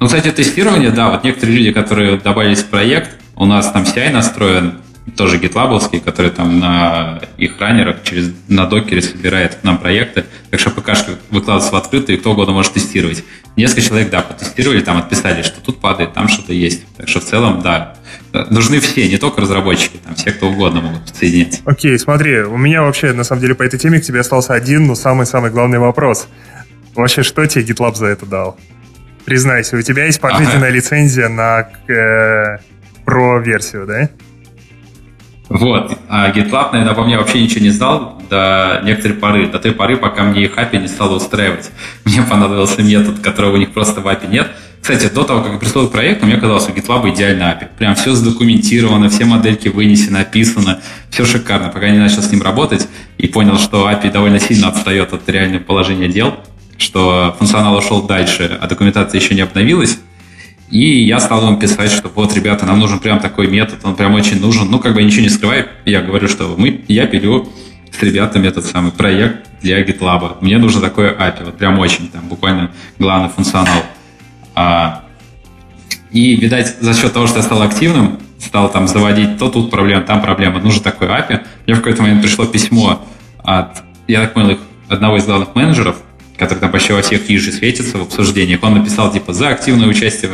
Ну, кстати, тестирование, да, вот некоторые люди, которые добавились в проект, у нас там CI настроен, тоже GitLab, который там на их раннерах через, на докере собирает к нам проекты, так что ПКшка выкладывается в открытую, и кто угодно может тестировать. Несколько человек, да, потестировали, там отписали, что тут падает, там что-то есть. Так что в целом, да, нужны все, не только разработчики, там все, кто угодно могут подсоединиться. Окей, смотри, у меня вообще, на самом деле, по этой теме к тебе остался один, но самый-самый главный вопрос. Вообще, что тебе GitLab за это дал? Признайся, у тебя есть пожизненная ага. лицензия на э, про-версию, да? Вот. А GitLab, наверное, обо мне вообще ничего не знал до некоторой поры, до той поры, пока мне их API не стало устраивать. Мне понадобился метод, которого у них просто в API нет. Кстати, до того, как я пришел к проекту, мне казалось, у GitLab идеально API. Прям все задокументировано, все модельки вынесены, описано, все шикарно. Пока не начал с ним работать и понял, что API довольно сильно отстает от реального положения дел, что функционал ушел дальше, а документация еще не обновилась, и я стал им писать, что вот, ребята, нам нужен прям такой метод, он прям очень нужен. Ну, как бы ничего не скрываю, я говорю, что мы, я пилю с ребятами этот самый проект для GitLab. Мне нужно такое API, вот прям очень, там, буквально главный функционал. А, и, видать, за счет того, что я стал активным, стал там заводить, то тут проблема, там проблема, нужно такое API. Мне в какой-то момент пришло письмо от, я так понял, одного из главных менеджеров, который там почти во всех ниже светится в обсуждениях, он написал, типа, за активное участие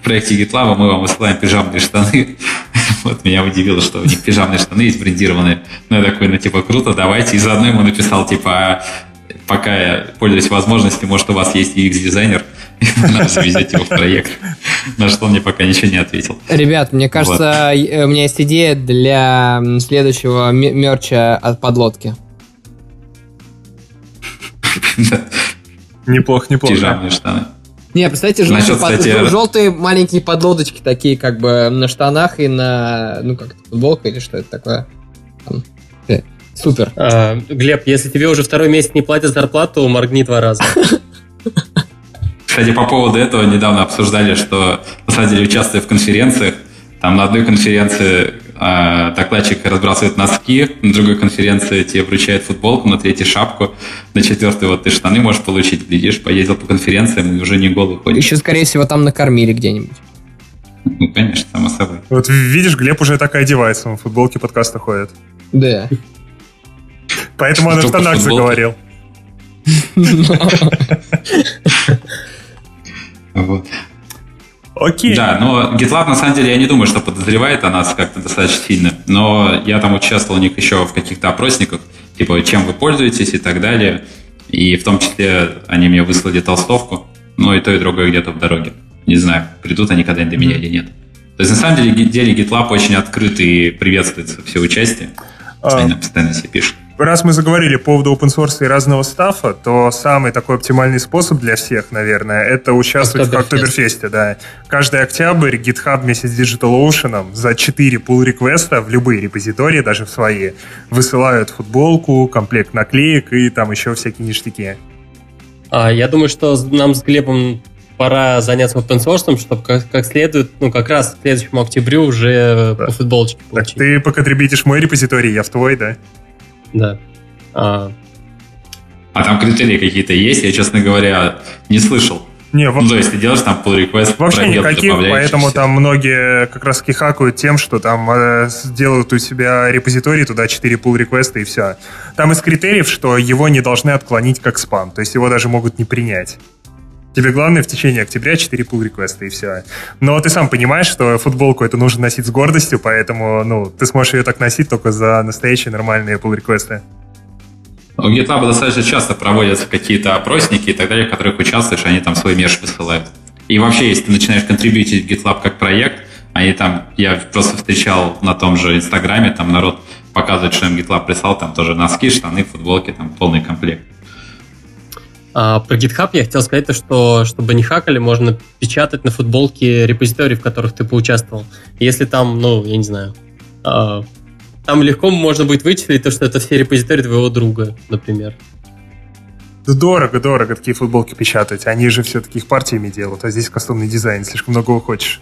в проекте GitLab мы вам высылаем пижамные штаны. вот меня удивило, что у них пижамные штаны есть брендированные. Ну, я такой, ну, типа, круто, давайте. И заодно ему написал, типа, пока я пользуюсь возможностью, может, у вас есть UX-дизайнер, надо завезете его в проект. На что он мне пока ничего не ответил. Ребят, мне кажется, вот. у меня есть идея для следующего мерча от подлодки. Неплохо, неплохо. Пижамные штаны. Не, представьте, желтые, Насчет, под... кстати... желтые маленькие подлодочки такие, как бы на штанах и на, ну как футболка или что это такое. Э, супер. А, Глеб, если тебе уже второй месяц не платят зарплату, моргни два раза. Кстати, по поводу этого недавно обсуждали, что на самом деле участвуя в конференциях, там на одной конференции э, докладчик разбрасывает носки, на другой конференции тебе вручает футболку, на третьей шапку, на четвертой вот ты штаны можешь получить, глядишь, поездил по конференциям и уже не голый ходишь. Еще, скорее всего, там накормили где-нибудь. Ну, конечно, само собой. Вот видишь, Глеб уже так и одевается, он в футболке подкаста ходит. Да. Поэтому он о штанах заговорил. Вот. Окей. Да, но GitLab, на самом деле, я не думаю, что подозревает о нас как-то достаточно сильно. Но я там участвовал у них еще в каких-то опросниках, типа, чем вы пользуетесь и так далее. И в том числе они мне выслали толстовку. Ну и то, и другое где-то в дороге. Не знаю, придут они когда-нибудь до меня или нет. То есть, на самом деле, деле GitLab очень открыт и приветствуется все участие. А... Они постоянно себе пишут раз мы заговорили по поводу open source и разного стафа, то самый такой оптимальный способ для всех, наверное, это участвовать в Октоберфесте, да. Каждый октябрь GitHub вместе с DigitalOcean за 4 pull реквеста в любые репозитории, даже в свои, высылают футболку, комплект наклеек и там еще всякие ништяки. А, я думаю, что нам с Глебом пора заняться open source, чтобы как, как следует, ну, как раз к следующему октябрю уже да. по футболочке получить. Так ты поконтрибьютишь мой репозиторий, я в твой, да? Да. А, а там критерии какие-то есть? Я, честно говоря, не слышал. Не, ну, то есть ты делаешь там pull request, Вообще пробел, никаких, поэтому там многие как раз хакают тем, что там э, делают у себя репозиторий, туда 4 pull реквеста и все. Там из критериев, что его не должны отклонить как спам, то есть его даже могут не принять. Тебе главное в течение октября 4 pull реквеста и все. Но ты сам понимаешь, что футболку это нужно носить с гордостью, поэтому ну, ты сможешь ее так носить только за настоящие нормальные pull реквесты. У GitLab достаточно часто проводятся какие-то опросники и так далее, в которых участвуешь, они там свой меж высылают. И вообще, если ты начинаешь контрибьютить GitLab как проект, они там, я просто встречал на том же Инстаграме, там народ показывает, что им GitLab прислал, там тоже носки, штаны, футболки, там полный комплект. А, про GitHub я хотел сказать, то, что чтобы не хакали, можно печатать на футболке репозитории, в которых ты поучаствовал. Если там, ну, я не знаю, а, там легко можно будет вычислить то, что это все репозитории твоего друга, например. Дорого, дорого такие футболки печатать. Они же все-таки их партиями делают, а здесь кастомный дизайн, слишком много хочешь.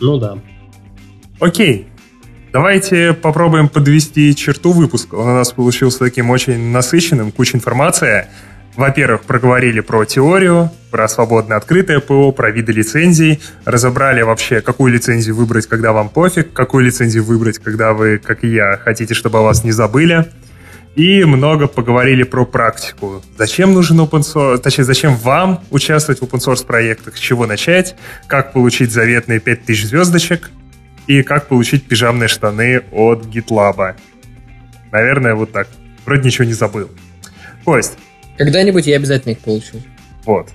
Ну да. Окей. Давайте попробуем подвести черту выпуска. Он у нас получился таким очень насыщенным, куча информации. Во-первых, проговорили про теорию, про свободное открытое ПО, про виды лицензий, разобрали вообще, какую лицензию выбрать, когда вам пофиг, какую лицензию выбрать, когда вы, как и я, хотите, чтобы о вас не забыли. И много поговорили про практику. Зачем нужен open source, точнее, зачем вам участвовать в open source проектах, с чего начать, как получить заветные 5000 звездочек и как получить пижамные штаны от GitLab. Наверное, вот так. Вроде ничего не забыл. Кость, Когда-нибудь я обязательно их получу. Вот.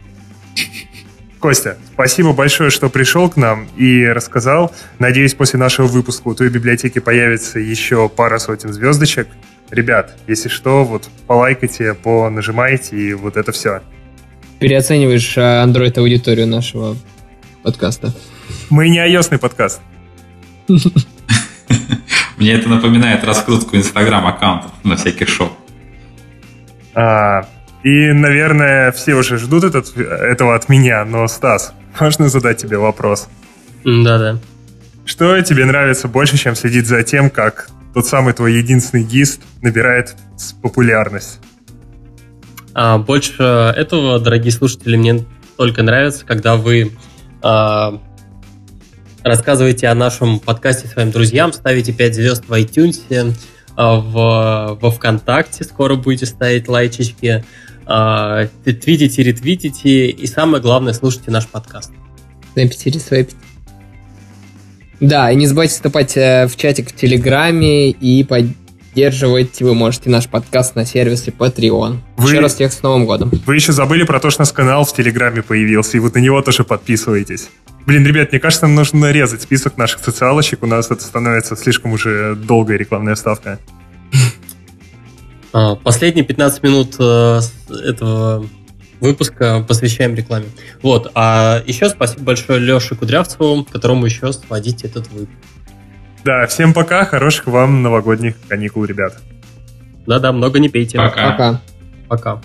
Костя, спасибо большое, что пришел к нам и рассказал. Надеюсь, после нашего выпуска у твоей библиотеки появится еще пара сотен звездочек. Ребят, если что, вот полайкайте, понажимайте и вот это все. Переоцениваешь Android-аудиторию нашего подкаста. Мы не ios подкаст. Мне это напоминает раскрутку инстаграм-аккаунтов на всяких шоу. И, наверное, все уже ждут этот, этого от меня, но, Стас, можно задать тебе вопрос? Да-да. Что тебе нравится больше, чем следить за тем, как тот самый твой единственный гист набирает популярность? А, больше этого, дорогие слушатели, мне только нравится, когда вы а, рассказываете о нашем подкасте своим друзьям, ставите 5 звезд в iTunes, а, в, во ВКонтакте скоро будете ставить лайчички, а, твитите, ретвитите и самое главное, слушайте наш подкаст. Напитили свои Да, и не забывайте вступать э, в чатик в Телеграме и поддерживать вы можете наш подкаст на сервисе Patreon. Вы... Еще раз всех с Новым годом. Вы еще забыли про то, что у нас канал в Телеграме появился, и вот на него тоже подписывайтесь. Блин, ребят, мне кажется, нам нужно нарезать список наших социалочек. У нас это становится слишком уже долгая рекламная ставка. А, последние 15 минут э, этого выпуска посвящаем рекламе. Вот. А еще спасибо большое Леше Кудрявцеву, которому еще сводить этот выпуск. Да, всем пока, хороших вам новогодних каникул, ребят. Да-да, много не пейте. Пока. Пока. Пока.